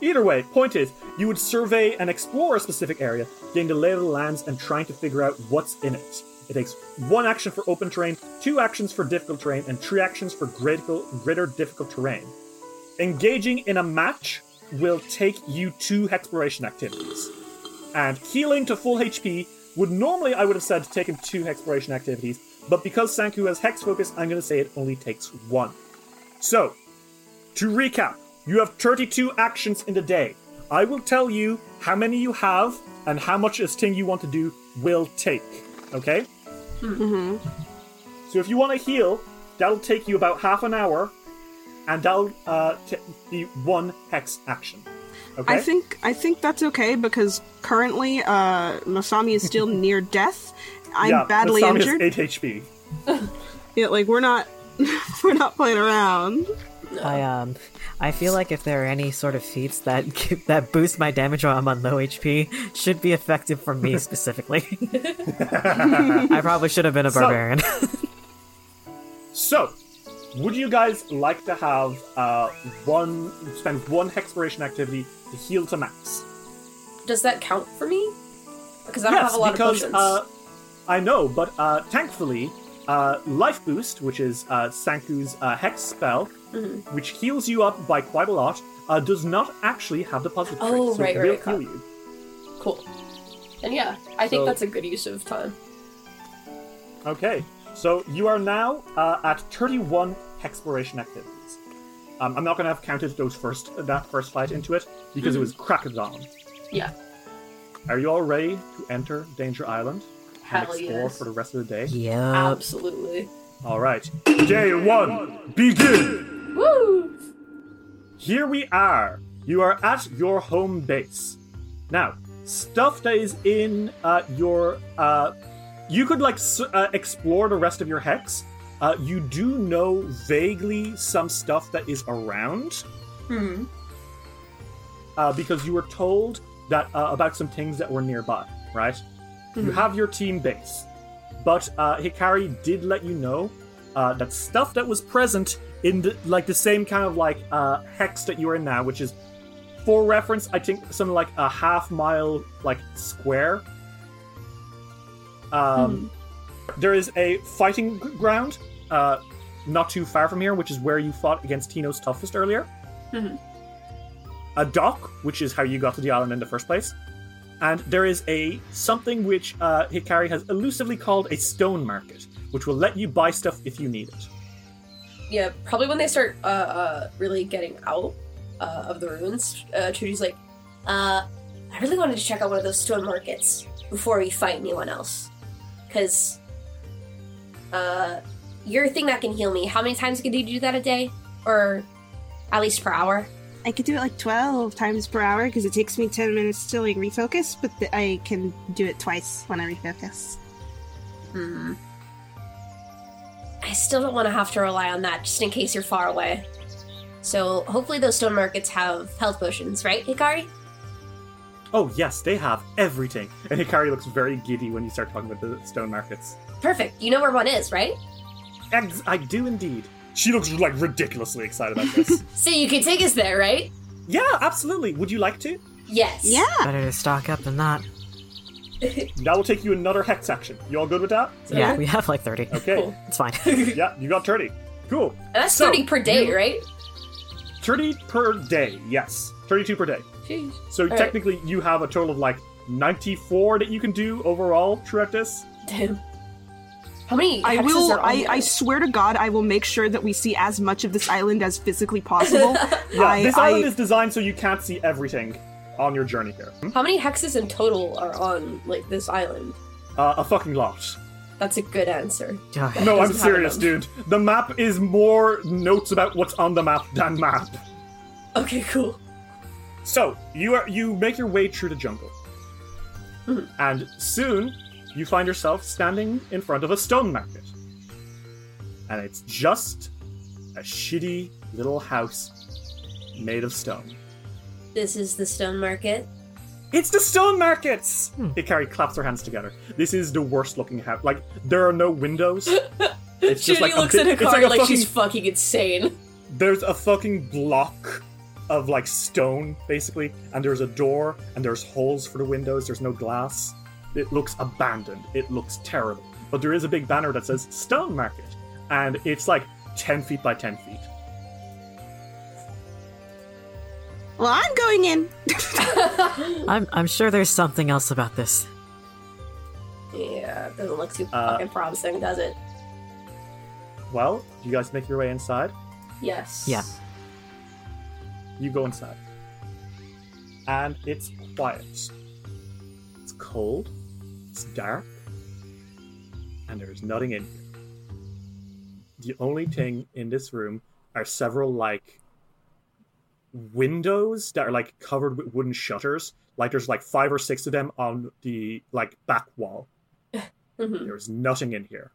Either way, point is, you would survey and explore a specific area, getting the lay of the lands and trying to figure out what's in it. It takes one action for open terrain, two actions for difficult terrain, and three actions for greater, greater difficult terrain. Engaging in a match will take you two exploration activities. And healing to full HP would normally, I would have said, take him two exploration activities, but because Sanku has Hex Focus, I'm going to say it only takes one. So, to recap, you have 32 actions in the day. I will tell you how many you have and how much this thing you want to do will take. Okay? Mm-hmm. So if you want to heal, that'll take you about half an hour, and that'll uh, t- be one hex action. Okay? I think I think that's okay because currently uh Masami is still [LAUGHS] near death. I'm yeah, badly Masami has injured. 8 HP. [LAUGHS] Yeah, like we're not [LAUGHS] we're not playing around. I um, I feel like if there are any sort of feats that [LAUGHS] that boost my damage while I'm on low HP, should be effective for me [LAUGHS] specifically. [LAUGHS] I probably should have been a barbarian. So, would you guys like to have uh, one spend one exploration activity to heal to max? Does that count for me? Because I don't yes, have a lot because of potions. uh, I know, but uh, thankfully, uh, Life Boost, which is uh, Sanku's uh, hex spell, Mhm. which heals you up by quite a lot, uh, does not actually have the positive trait, Oh, so right, it will right, heal right. you. Cool. And yeah, I think So- that's a good use of time. Okay, so you are now uh, at 31 exploration activities. Um, I'm not going to have counted those first that first fight into it because it was Krakagon. Yeah. Are you all ready to enter Danger Island and Hell explore yes. for the rest of the day? yeah. Absolutely. All right, day one, begin. Woo! Here we are. You are at your home base. Now, stuff that is in uh, your. Uh, you could like s- uh, explore the rest of your hex. Uh, you do know vaguely some stuff that is around Hmm. uh, because you were told that uh, about some things that were nearby. Right? You Mhm. have your team base, but uh, Hikari did let you know uh, that stuff that was present in the, like the same kind of like uh, hex that you are in now, which is for reference, I think something like a half mile like square. Um, There is a fighting ground uh, not too far from here, which is where you fought against Tino's toughest earlier. Mhm. A dock, which is how you got to the island in the first place. And there is a something which uh, Hikari has elusively called a stone market, which will let you buy stuff if you need it. Yeah, probably when they start uh, uh, really getting out uh, of the ruins, uh, Trudy's like, Uh, I really wanted to check out one of those stone markets before we fight anyone else. Because, uh, you're a thing that can heal me. How many times can you do that a day? Or at least per hour? I could do it like 12 times per hour because it takes me 10 minutes to like refocus, but th- I can do it twice when I refocus. Hmm. I still don't want to have to rely on that just in case you're far away. So hopefully those stone markets have health potions, right, Hikari? Oh yes, they have everything. And Hikari looks very giddy when you start talking about the stone markets. Perfect. You know where one is, right? Ex- I do indeed. She looks like ridiculously excited about this. [LAUGHS] So you can take us there, right? yeah, absolutely. Would you like to? Yes. Yeah. Better to stock up than that. [LAUGHS] That will take you another hex action. You all good with that? Yeah, we have like 30. Okay. It's fine. [LAUGHS] yeah, you got 30. Cool. That's So, 30 per day, you- right? 30 per day, yes. 32 per day. Jeez. So All right. technically, you have a total of like 94 that you can do overall throughout this. Damn. How many I will. I. I swear to God, I will make sure that we see as much of this island as physically possible. [LAUGHS] Yeah, I, this I- island is designed so you can't see everything on your journey here. Hmm? How many hexes in total are on like this island? Uh, a fucking lot. That's a good answer. No, I'm serious, dude. The map is more notes about what's on the map than map. Okay, cool. So you are you make your way through the jungle, Hmm. and soon you find yourself standing in front of a stone market, and it's just a shitty little house made of stone. This is the stone market. It's the stone markets. Hmm. Hikari claps her hands together. This is the worst looking house. Like there are no windows. [LAUGHS] It's Judy like a looks bit- at it's Hikari like, a she's fucking- fucking insane. there's a fucking block of like stone basically and there's a door and there's holes for the windows there's no glass it looks abandoned it looks terrible but there is a big banner that says stone market and it's like 10 feet by 10 feet well, I'm going in. [LAUGHS] I'm, I'm sure there's something else about this. Yeah, it doesn't look too Uh, fucking promising, does it? well do you guys make your way inside Yes. Yeah. you go inside and it's quiet it's cold it's dark and there's nothing in here the only thing in this room are several like windows that are like covered with wooden shutters like there's like five or six of them on the like back wall [LAUGHS] Mhm. there's nothing in here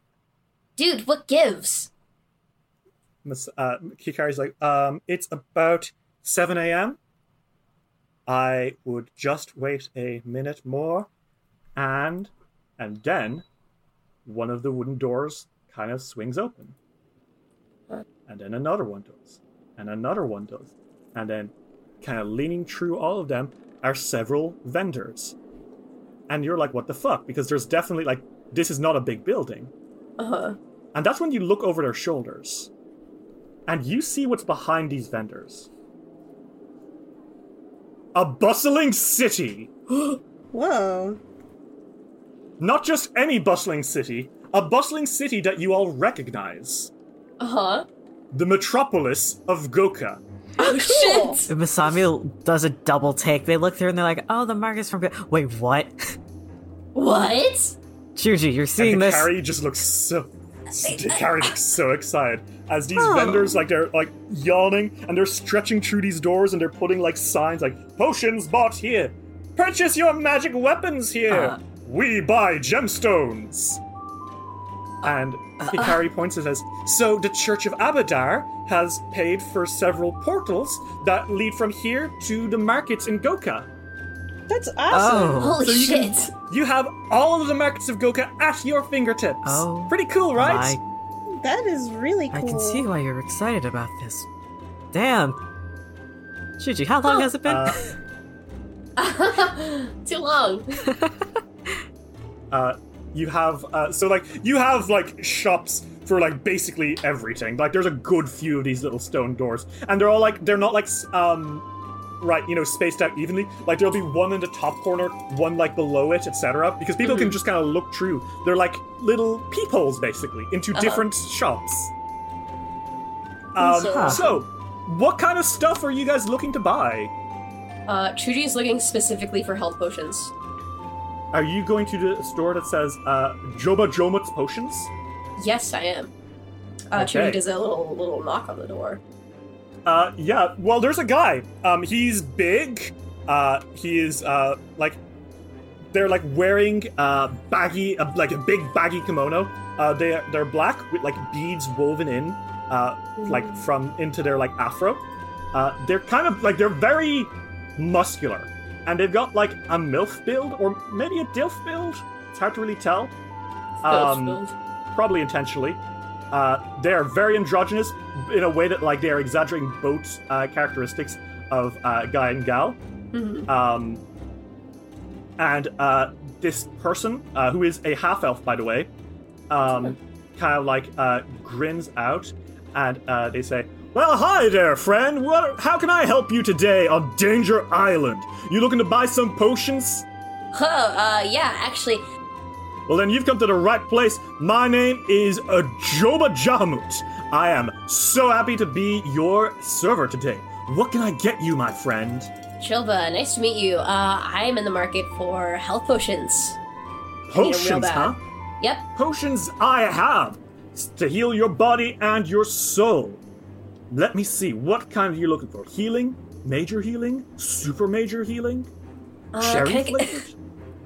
Dude, what gives? Miss- uh, Hikari's like, um, it's about 7 a.m. I would just wait a minute more, and and then one of the wooden doors kind of swings open, and then another one does, and another one does, and then kind of leaning through all of them are several vendors, and you're like, what the fuck? Because there's definitely like this is not a big building. Uh huh. And that's when you look over their shoulders. And you see what's behind these vendors. A bustling city. [GASPS] Whoa. Not just any bustling city, a bustling city that you all recognize. Uh huh. The metropolis of Goka. [LAUGHS] Oh shit! Masami does a double take. They look through and they're like, oh, the market's from. Go-. Wait, what? What? Chuji, you're seeing and this. Hikari just looks so. Hikari looks so excited as these vendors like they're like yawning and they're stretching through these doors and they're putting like signs like potions bought here, Purchase your magic weapons here. Uh. we buy gemstones. And uh, Hikari uh. points and says, So the Church of Abadar has paid for several portals that lead from here to the markets in Goka. That's awesome. Oh. Holy So you shit. can- you have all of the markets of Goka at your fingertips. Oh, Pretty cool, right? my- That is really cool. I can see why you're excited about this. Damn. Chuji, how long oh. has it been? Uh. [LAUGHS] Too long. [LAUGHS] uh, you have uh, so like you have like shops for like basically everything. Like there's a good few of these little stone doors, and they're all like they're not like um right you know spaced out evenly. Like there'll be one in the top corner, one like below it, etc. Because people can Mhm. just kind of look through. They're like little peepholes basically into Uh-huh. different shops. Um, So- so, what kind of stuff are you guys looking to buy? Uh, Chuji is looking specifically for health potions. Are you going to the store that says uh, Joba Jomut's potions? Yes, I am. Uh, Okay. Does a little little knock on the door. Uh, yeah. Well, there's a guy. Um, he's big. Uh, he is uh like they're like wearing uh baggy, uh, like a big baggy kimono. Uh, they they're black with like beads woven in, uh, like from into their like afro. Uh, they're kind of like they're very muscular, and they've got like a milf build or maybe a dilf build. It's hard to really tell. Build. Probably intentionally. Uh, they are very androgynous in a way that like they are exaggerating both uh, characteristics of uh, guy and gal. Mhm. Um, and uh, this person, uh, who is a half elf, by the way, um, kind of like uh, grins out, and uh, they say, "Well, hi there, friend. What? How can I help you today on Danger Island? You looking to buy some potions? Huh, uh, yeah, actually, Well, then you've come to the right place. My name is Ajoba Jamut. I am so happy to be your server today. What can I get you, my friend? Chilba, nice to meet you. Uh, I'm in the market for health potions. I need 'em real Potions, huh? Yep. Potions I have to heal your body and your soul. Let me see. What kind are you looking for? Healing? Major healing? Super major healing? Uh, Cherry flavored? [LAUGHS]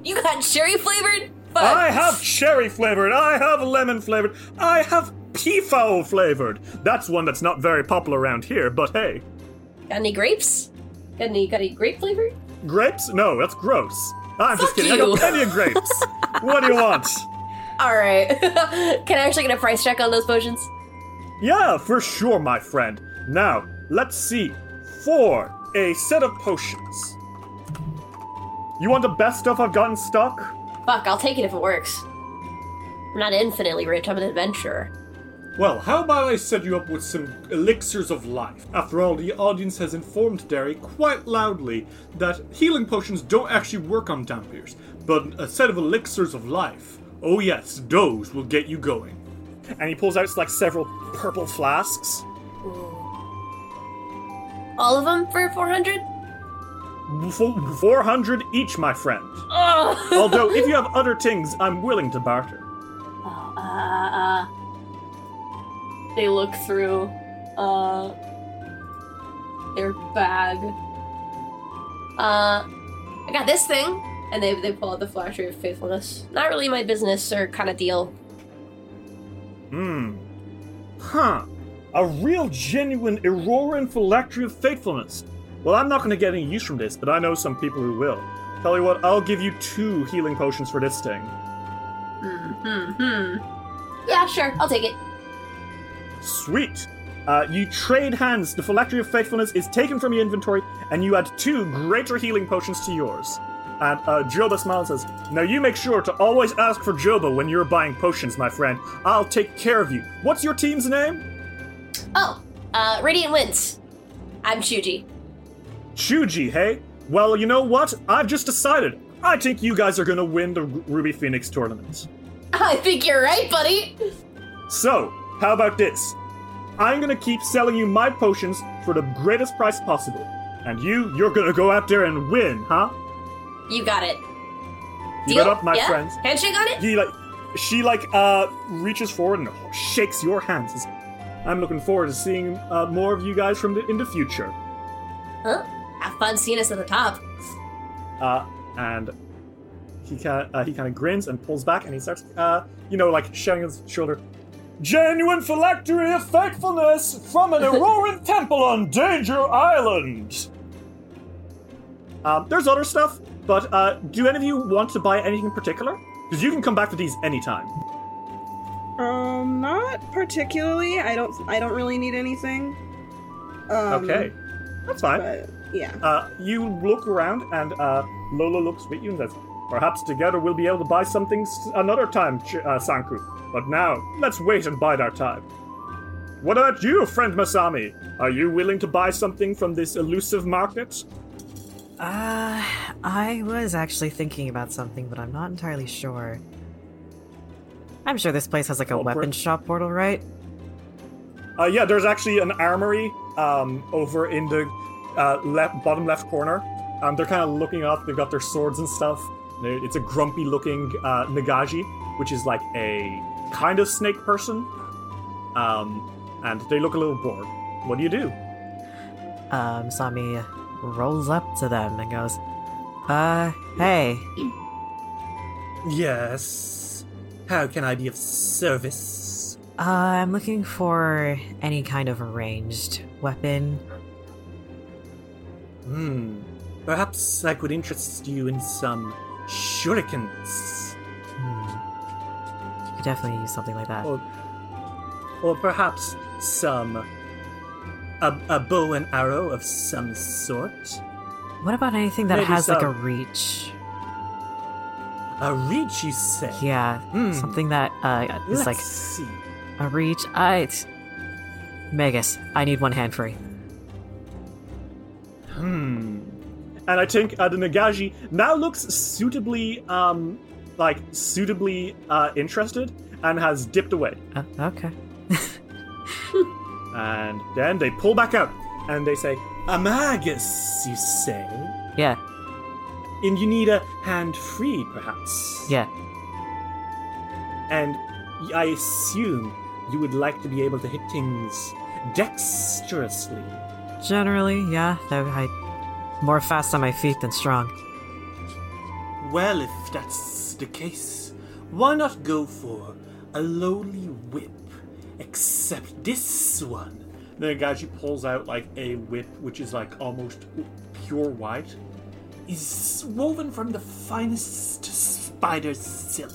You got cherry flavored? Fuck. I have cherry flavored. I have lemon flavored. I have peafowl flavored. That's one that's not very popular around here, but hey. Got any grapes? Got any, got any grape flavor? Grapes? No, that's gross. I'm just Fuck kidding. I got plenty of grapes. what do you want? [LAUGHS] Alright. [LAUGHS] can I actually get a price check on those potions? Yeah, for sure, my friend. Now, let's see. For a set of potions. You want the best stuff I've got in stock? Fuck, I'll take it if it works. I'm not infinitely rich, I'm an adventurer. Well, how about I set you up with some elixirs of life? After all, the audience has informed Derry quite loudly that healing potions don't actually work on Dhampirs, but a set of elixirs of life, oh yes, those will get you going. And he pulls out like several purple flasks. All of them for 400? 400 each, my friend. Oh! Although, if you [LAUGHS] have other things, I'm willing to barter. Uh, They look through uh their bag. uh, I got this thing. And they, they pull out the phylactery of faithfulness. Not really my business or kind of deal. Hmm. Huh. A real genuine Auroran phylactery of faithfulness. Well, I'm not going to get any use from this, but I know some people who will. Tell you what, I'll give you two healing potions for this thing. Hmm, hmm, hmm. Yeah, sure, I'll take it. Sweet. Uh, you trade hands. The phylactery of faithfulness is taken from your inventory, and you add two greater healing potions to yours. And uh, Joba smiles and says, Now you make sure to always ask for Joba when you're buying potions, my friend. I'll take care of you. What's your team's name? Oh, uh, Radiant Winds. I'm Shuji. Chuji, hey? Well, you know what? I've just decided. I think you guys are gonna win the Ruby Phoenix tournament. [LAUGHS] I think you're right, buddy. So, how about this? I'm gonna keep selling you my potions for the greatest price possible. And you, you're gonna go out there and win, huh? You got it. Deal? it up, my Yeah? friends. Handshake on it? He like, she like, uh, reaches forward and shakes your hands. I'm looking forward to seeing uh, more of you guys from the in the future. Huh? Have fun seeing us at the top. Uh, and he kind uh, he kind of grins and pulls back, and he starts, uh, you know, like shouting his shoulder. Genuine phylactery of faithfulness from an [LAUGHS] Auroran temple on Danger Island. Um, there's other stuff, but uh, do any of you want to buy anything in particular? Because you can come back to these anytime. Um, not particularly. I don't. I don't really need anything. Um, okay, that's fine. But, yeah. Uh, you look around, and uh, Lola looks at you and says, "Perhaps together we'll be able to buy something s- another time, Ch- uh, Sanku. But now, let's wait and bide our time." What about you, friend Masami? Are you willing to buy something from this elusive market? Uh, I was actually thinking about something, but I'm not entirely sure. I'm sure this place has like a per- weapon shop portal, right? Uh, yeah, there's actually an armory um, over in the uh, left bottom left corner. Um, they're kind of looking up. They've got their swords and stuff. It's a grumpy-looking uh, Nagaji, which is like a kind of snake person. Um, and they look a little bored. What do you do? Um, Sami rolls up to them and goes, Uh, hey, Yes. How can I be of service? uh, I'm looking for any kind of ranged weapon. Hmm. Perhaps I could interest you in some shurikens. Hmm. You Could definitely use something like that. Or, or perhaps some. A, a bow and arrow of some sort? What about anything that Maybe has like a reach? A reach, you say? Yeah, Hmm. something that uh is Let's like see. a reach. I, Magus, I need one hand free. Hmm. And I think uh, the Nagaji now looks suitably, um, like suitably uh, interested and has dipped away. Uh, okay. [LAUGHS] And then they pull back out and they say, A magus, you say? Yeah, And you need a hand free, perhaps? yeah. And I assume you would like to be able to hit things dexterously. Generally, yeah. though I more fast on my feet than strong. Well, if that's the case, why not go for a lowly whip? Except this one. the Nagaji pulls out like a whip, which is like almost pure white. Is woven from the finest spider silk.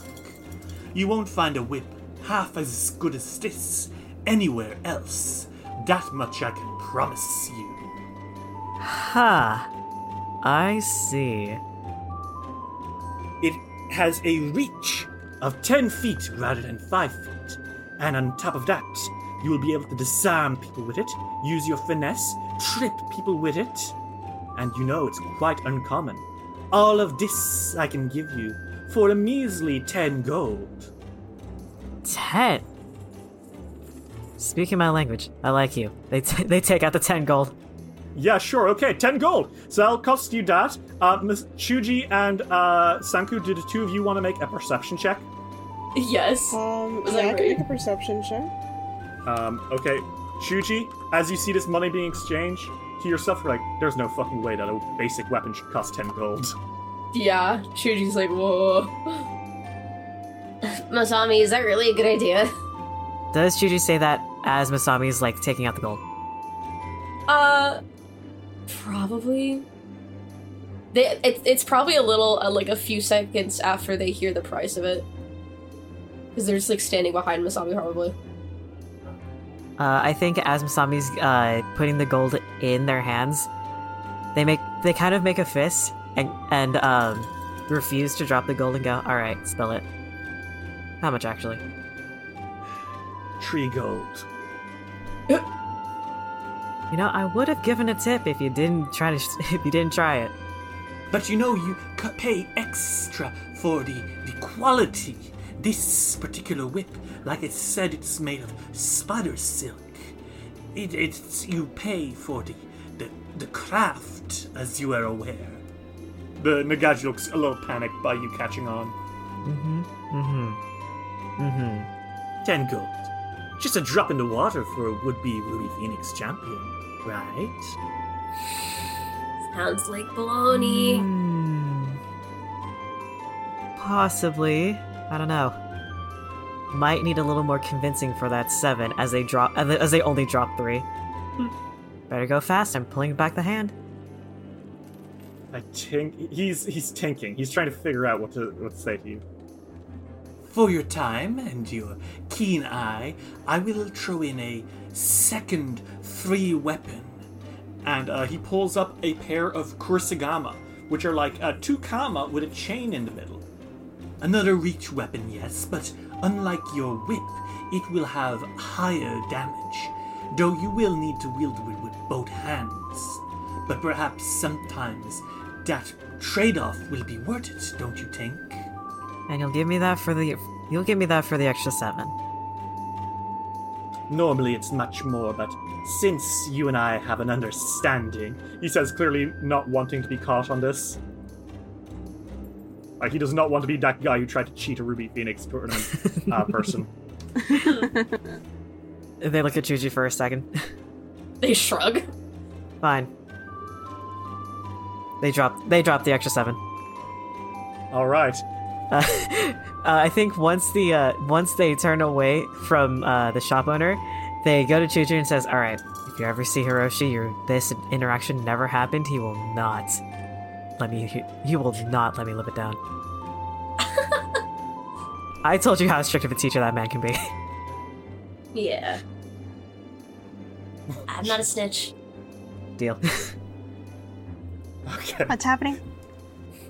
You won't find a whip half as good as this anywhere else. That much I can promise you. Ha! I see. It has a reach of 10 feet rather than 5 feet. And on top of that, you will be able to disarm people with it, use your finesse, trip people with it. And you know it's quite uncommon. All of this I can give you for a measly 10 gold. Ten. Speaking my language, I like you. They t- [LAUGHS] they take out the ten gold. Yeah, sure, okay, 10 gold. So that'll cost you that. Uh, Ms. Chuji and uh, Sanku, do the two of you want to make a perception check? Yes. Um, Was yeah, that I can right? make a perception check. Um, okay, Chuji, as you see this money being exchanged to yourself, you're like, there's no fucking way that a basic weapon should cost 10 gold. Yeah. Chuji's like, whoa. [LAUGHS] Masami, is that really a good idea? Does Chuji say that as Masami's like taking out the gold? Uh, probably. They, it, it's probably a little, uh, like a few seconds after they hear the price of it. Because they're just like standing behind Masami, probably. Uh, I think as Masami's uh, putting the gold in their hands, they make they kind of make a fist and and um, refuse to drop the gold and go. All right, spell it. How much actually? Tree gold. [GASPS] You know, I would have given a tip if you didn't try to [LAUGHS] if you didn't try it. But you know, you c- pay extra for the, the quality. This particular whip, like it said, it's made of spider silk. It, it's you pay for the, the the craft, as you are aware. The Nagaji looks a little panicked by you catching on. Mm-hmm. Mm-hmm. Mm-hmm. Ten gold. Just a drop in the water for a would-be Ruby Phoenix champion, right? Sounds like baloney. Hmm. Possibly. I don't know. Might need a little more convincing for that seven as they drop as they only drop three. Better go fast. I'm pulling back the hand. I tink. He's he's tinking. He's trying to figure out what to what to say to you. For your time and your keen eye, I will throw in a second free weapon. And uh, he pulls up a pair of Kusarigama, which are like a two kama with a chain in the middle. Another reach weapon, yes, but unlike your whip, it will have higher damage, though you will need to wield it with both hands. But perhaps sometimes that trade off will be worth it, don't you think? And you'll give me that for the you'll give me that for the extra seven. Normally it's much more, but since you and I have an understanding, he says, clearly not wanting to be caught on this. Like he does not want to be that guy who tried to cheat a Ruby Phoenix tournament uh, [LAUGHS] person. They look at Chuji for a second. They shrug. Fine. They drop they drop the extra seven. All right. Uh, [LAUGHS] uh, I think once the uh, once they turn away from uh, the shop owner, they go to Chuji and says, "All right, if you ever see Hiroshi, your this interaction never happened. He will not let me. He, he will not let me live it down." [LAUGHS] I told you how strict of a teacher that man can be. Yeah. I'm not a snitch. Deal. [LAUGHS] okay. What's happening? [LAUGHS]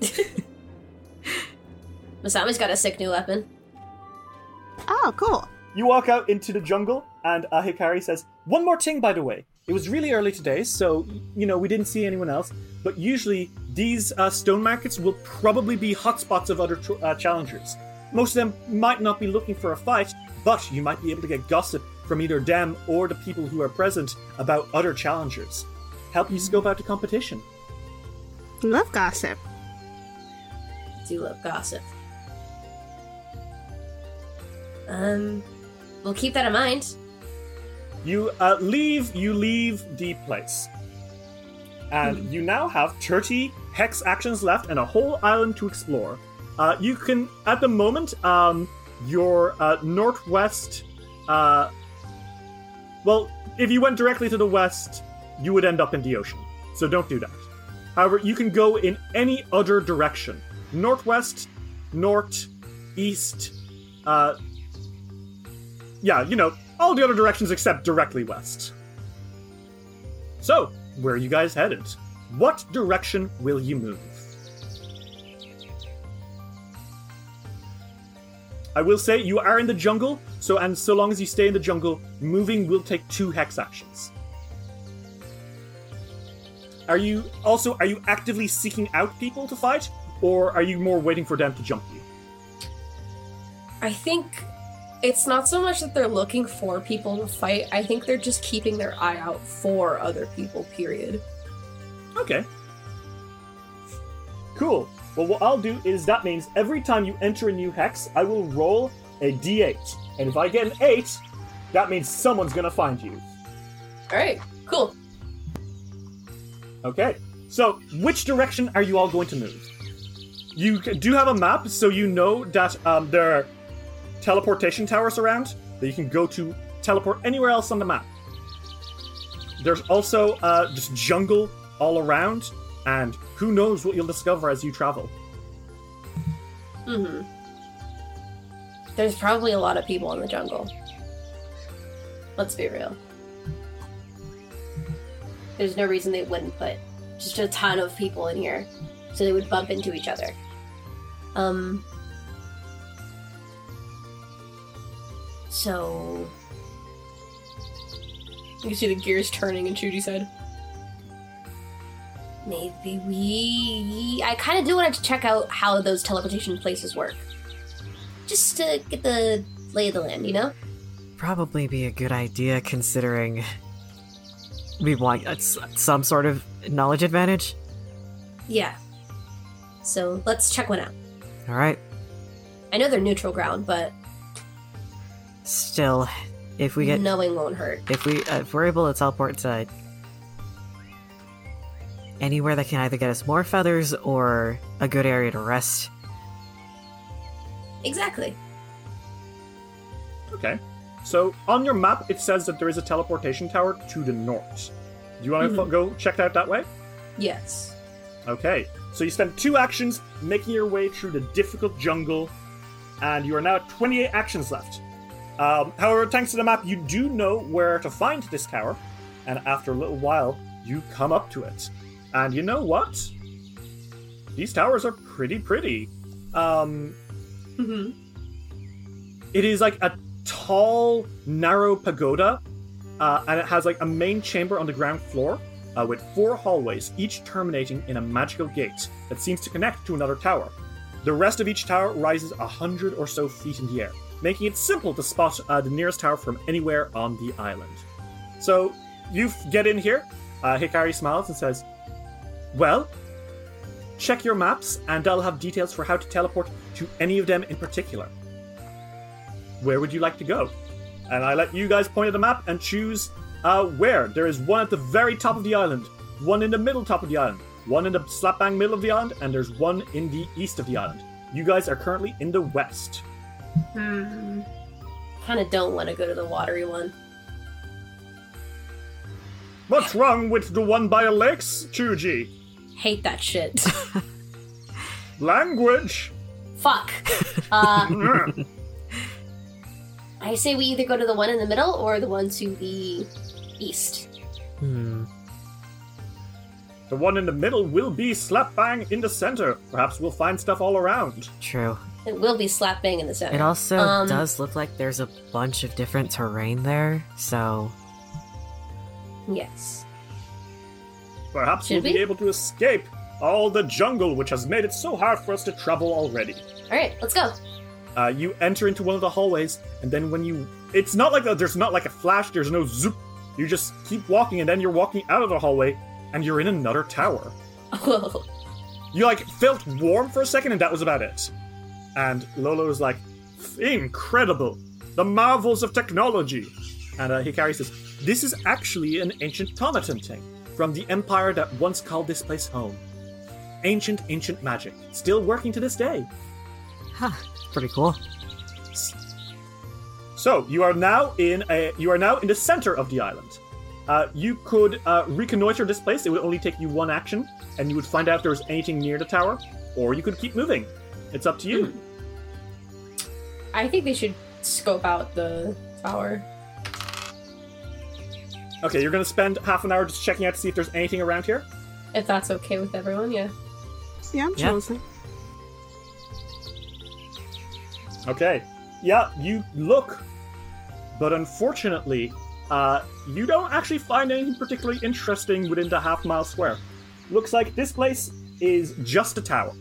Masami's got a sick new weapon. Oh, cool. You walk out into the jungle, and uh, Hikari says, One more thing, by the way. It was really early today, so, you know, we didn't see anyone else, but usually these uh, stone markets will probably be hotspots of other tr- uh, challengers. Most of them might not be looking for a fight, but you might be able to get gossip from either them or the people who are present about other challengers. Help you scope out the competition. Love gossip. Do love gossip. Um, we'll keep that in mind. You uh, leave. You leave the place, and you now have thirty hex actions left and a whole island to explore. Uh, you can, at the moment, um, your uh, northwest. Uh, well, if you went directly to the west, you would end up in the ocean. So don't do that. However, you can go in any other direction: northwest, north, east. Uh, yeah, you know, all the other directions except directly west. So, where are you guys headed? What direction will you move? I will say you are in the jungle, so and so long as you stay in the jungle, moving will take two hex actions. Are you also are you actively seeking out people to fight, or are you more waiting for them to jump you? I think it's not so much that they're looking for people to fight. I think they're just keeping their eye out for other people, period. Okay. Cool. Well, what I'll do is that means every time you enter a new hex, I will roll a d8. And if I get an 8, that means someone's gonna find you. Alright, cool. Okay. So, which direction are you all going to move? You do have a map, so you know that um, there are teleportation towers around that you can go to teleport anywhere else on the map. There's also uh, just jungle all around, and who knows what you'll discover as you travel. Mm-hmm. There's probably a lot of people in the jungle. Let's be real. There's no reason they wouldn't put just a ton of people in here so they would bump into each other. Um. So. You can see the gears turning in Chuji's head. Maybe we. I kind of do want to check out how those teleportation places work. Just to get the lay of the land, you know? Probably be a good idea considering we want uh, some sort of knowledge advantage. Yeah. So let's check one out. All right. I know they're neutral ground, but Still, if we get knowing won't hurt. if we uh, if we're able to teleport to anywhere that can either get us more feathers or a good area to rest, Exactly. Okay. So on your map, it says that there is a teleportation tower to the north. Do you want to Mhm. go check it out that way? Yes. Okay. So you spend two actions making your way through the difficult jungle, and you are now at 28 actions left. Um, however, thanks to the map, you do know where to find this tower, and after a little while, you come up to it. And you know what? These towers are pretty pretty. Um, Mm-hmm. it is like a tall, narrow pagoda, uh, and it has like a main chamber on the ground floor uh, with four hallways, each terminating in a magical gate that seems to connect to another tower. The rest of each tower rises a hundred or so feet in the air, making it simple to spot uh, the nearest tower from anywhere on the island. So you get in here. Uh, Hikari smiles and says, "Well, check your maps, and I'll have details for how to teleport to any of them in particular." where would you like to go? And I let you guys point at the map and choose uh, where. There is one at the very top of the island, one in the middle top of the island, one in the slap bang middle of the island, and there's one in the east of the island. You guys are currently in the west. Hmm. Kind of don't want to go to the watery one. What's wrong with the one by the lakes, Chuji? Hate that shit. [LAUGHS] Language! Fuck. Uh, [LAUGHS] I say we either go to the one in the middle or the one to the east. Hmm. The one in the middle will be slap bang in the center. Perhaps we'll find stuff all around. True. It will be slap bang in the center. It also Um, does look like there's a bunch of different terrain there, so Yes. Perhaps Should we'll we? be able to escape all the jungle which has made it so hard for us to travel already. All right, let's go. Uh, you enter into one of the hallways, and then when you. It's not like a, there's not like a flash, there's no zoop. You just keep walking, and then you're walking out of the hallway, and you're in another tower. [LAUGHS] You like felt warm for a second, and that was about it. And Lolo was like, "Incredible, the marvels of technology." And uh, Hikari says, "This is actually an ancient Tonaton thing from the empire that once called this place home. Ancient, ancient magic, still working to this day." huh, pretty cool. So you are now in a you are now in the center of the island. Uh, you could uh, reconnoiter this place. It would only take you one action, and you would find out if there was anything near the tower, or you could keep moving. It's up to you. I think they should scope out the tower. Okay, you're gonna spend half an hour just checking out to see if there's anything around here. If that's okay with everyone, yeah. Yeah, I'm Yeah. chosen. Okay. Yeah, you look, but unfortunately, uh, you don't actually find anything particularly interesting within the half mile square. Looks like this place is just a tower.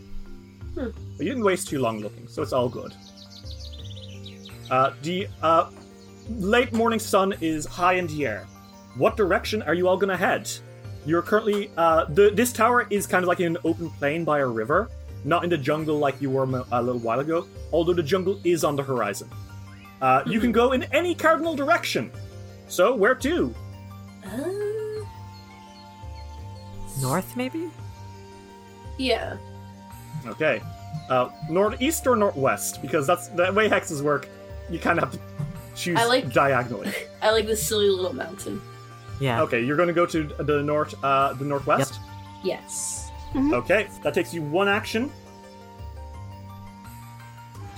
Hmm. But you didn't waste too long looking, so it's all good. Uh, the uh, late morning sun is high in the air. What direction are you all gonna head? You're currently uh, the this tower is kind of like in an open plain by a river, not in the jungle like you were a little while ago. Although the jungle is on the horizon, uh, you can go in any cardinal direction. So where to? Uh, North, maybe? Yeah. Okay, uh, northeast or northwest? Because that's the way hexes work. You kind of have to choose I like- diagonally. [LAUGHS] I like this silly little mountain. Yeah. Okay, you're going to go to the north, uh, the northwest. Yes. Okay, that takes you one action.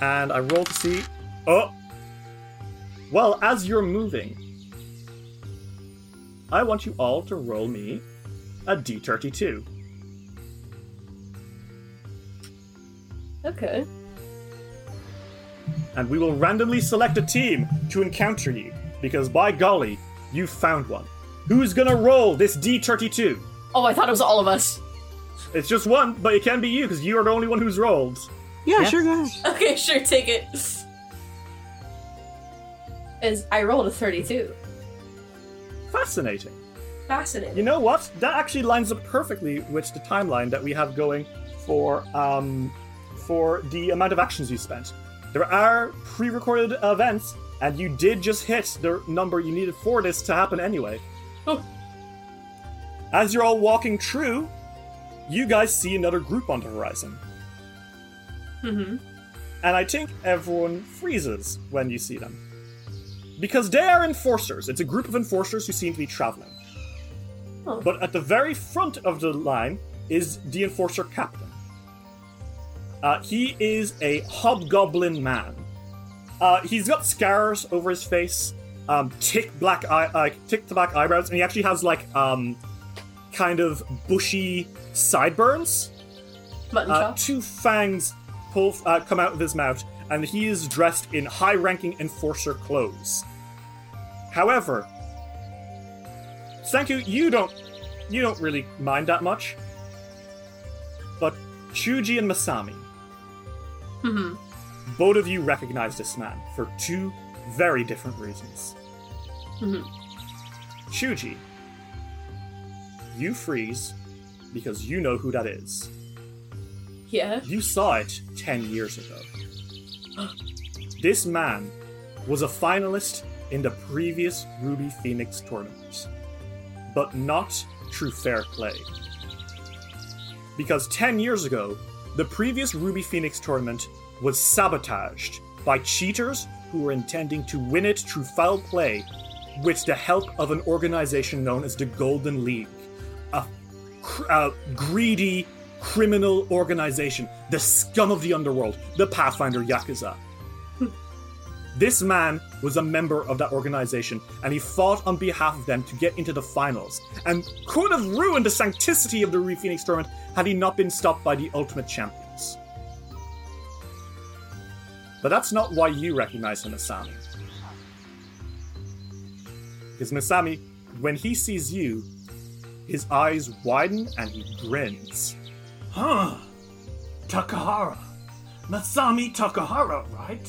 And I roll to see. Oh! Well, as you're moving, I want you all to roll me a d32. Okay. And we will randomly select a team to encounter you, because by golly, you found one. Who's gonna roll this d32? Oh, I thought it was all of us. It's just one, but it can be you, because you are the only one who's rolled. Yeah, sure, go ahead. Okay, sure, take it. As I rolled a 32. Fascinating. Fascinating. You know what? That actually lines up perfectly with the timeline that we have going for um for the amount of actions you spent. There are pre-recorded events, and you did just hit the number you needed for this to happen anyway. [LAUGHS] As you're all walking through, you guys see another group on the horizon. Mm-hmm. and I think everyone freezes when you see them. Because they are enforcers. It's a group of enforcers who seem to be traveling. Oh. But at the very front of the line is the enforcer captain. Uh, he is a hobgoblin man. Uh, he's got scars over his face, um, thick black eye, like thick black eyebrows, and he actually has like um, kind of bushy sideburns. Uh, two fangs pull uh, come out of his mouth, and he is dressed in high-ranking enforcer clothes. However, thank you You don't you don't really mind that much. But Chuji and Masami, hmm both of you recognize this man for two very different reasons. Hmm Chuji, you freeze because you know who that is. Yeah. You saw it 10 years ago. [GASPS] this man was a finalist in the previous Ruby Phoenix tournament, but not through fair play. Because 10 years ago, the previous Ruby Phoenix tournament was sabotaged by cheaters who were intending to win it through foul play with the help of an organization known as the Golden League, a, cr- a greedy criminal organization, the scum of the underworld, the Pathfinder Yakuza. [LAUGHS] this man was a member of that organization, and he fought on behalf of them to get into the finals, and could have ruined the sanctity of the Ruby Phoenix tournament had he not been stopped by the Ultimate Champions. But that's not why you recognize him as Sami. Because Masami, when he sees you, his eyes widen and he grins. Huh. Takahara. Masami Takahara, right?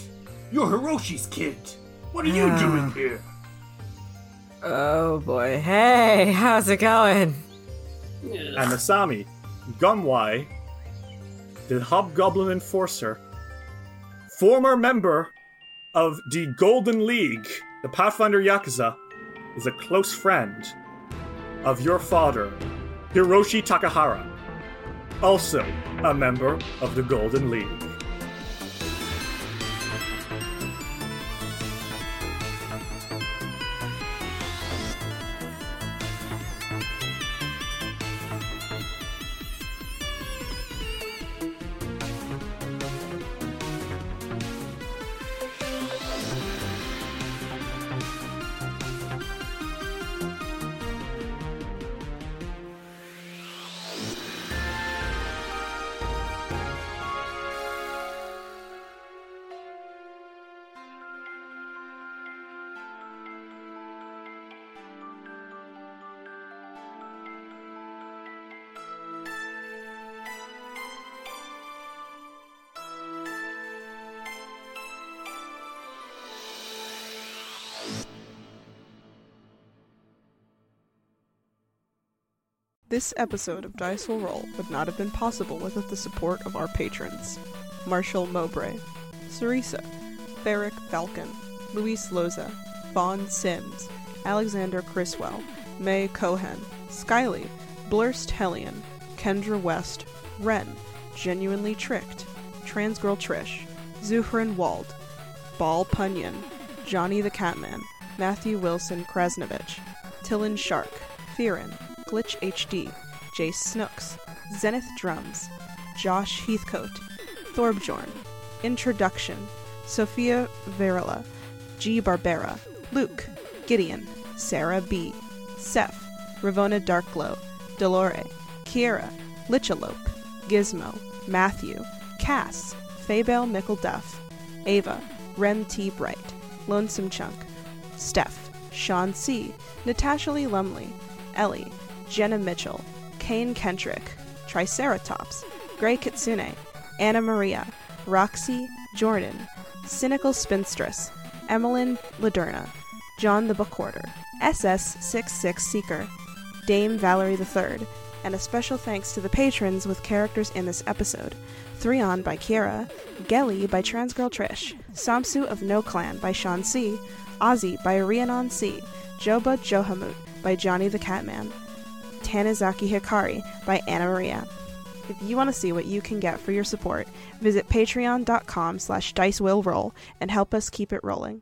You're Hiroshi's kid. What are you doing here? Oh boy. Hey, how's it going? And Masami, Gunwai, the Hobgoblin Enforcer, former member of the Golden League, the Pathfinder Yakuza, is a close friend of your father, Hiroshi Takahara, also a member of the Golden League. This episode of Dice Will Roll would not have been possible without the support of our patrons. Marshall Mowbray, Sarisa, Ferric Falcon, Luis Loza, Vaughn Sims, Alexander Criswell, May Cohen, Skyly, Blurst Hellion, Kendra West, Ren, Genuinely Tricked, Transgirl Trish, Zuhrin Wald, Ball Punyon, Johnny the Catman, Matthew Wilson Krasnovich, Tillin Shark, Fearin, Glitch HD, Jace Snooks, Zenith Drums, Josh Heathcote, Thorbjorn, Introduction, Sophia Verila, G. Barbera, Luke, Gideon, Sarah B., Seth, Ravona Darkglow, Delore, Kiera, Lichalope, Gizmo, Matthew, Cass, Faybell Mickleduff, Ava, Rem T. Bright, Lonesome Chunk, Steph, Sean C., Natasha Lee Lumley, Ellie, Jenna Mitchell, Kane Kentrick, Triceratops, Grey Kitsune, Anna Maria, Roxy, Jordan, Cynical Spinstress, Emmeline Laderna, John the Bookhoarder, SS66 Seeker, Dame Valerie III, and a special thanks to the patrons with characters in this episode. Threon by Kiera, Gelly by Transgirl Trish, Samsu of No Clan by Sean C, Ozzy by Rhiannon C, Joba Johamut by Johnny the Catman, Tanizaki Hikari by Anna Maria. If you want to see what you can get for your support, visit patreon.com slash dicewillroll and help us keep it rolling.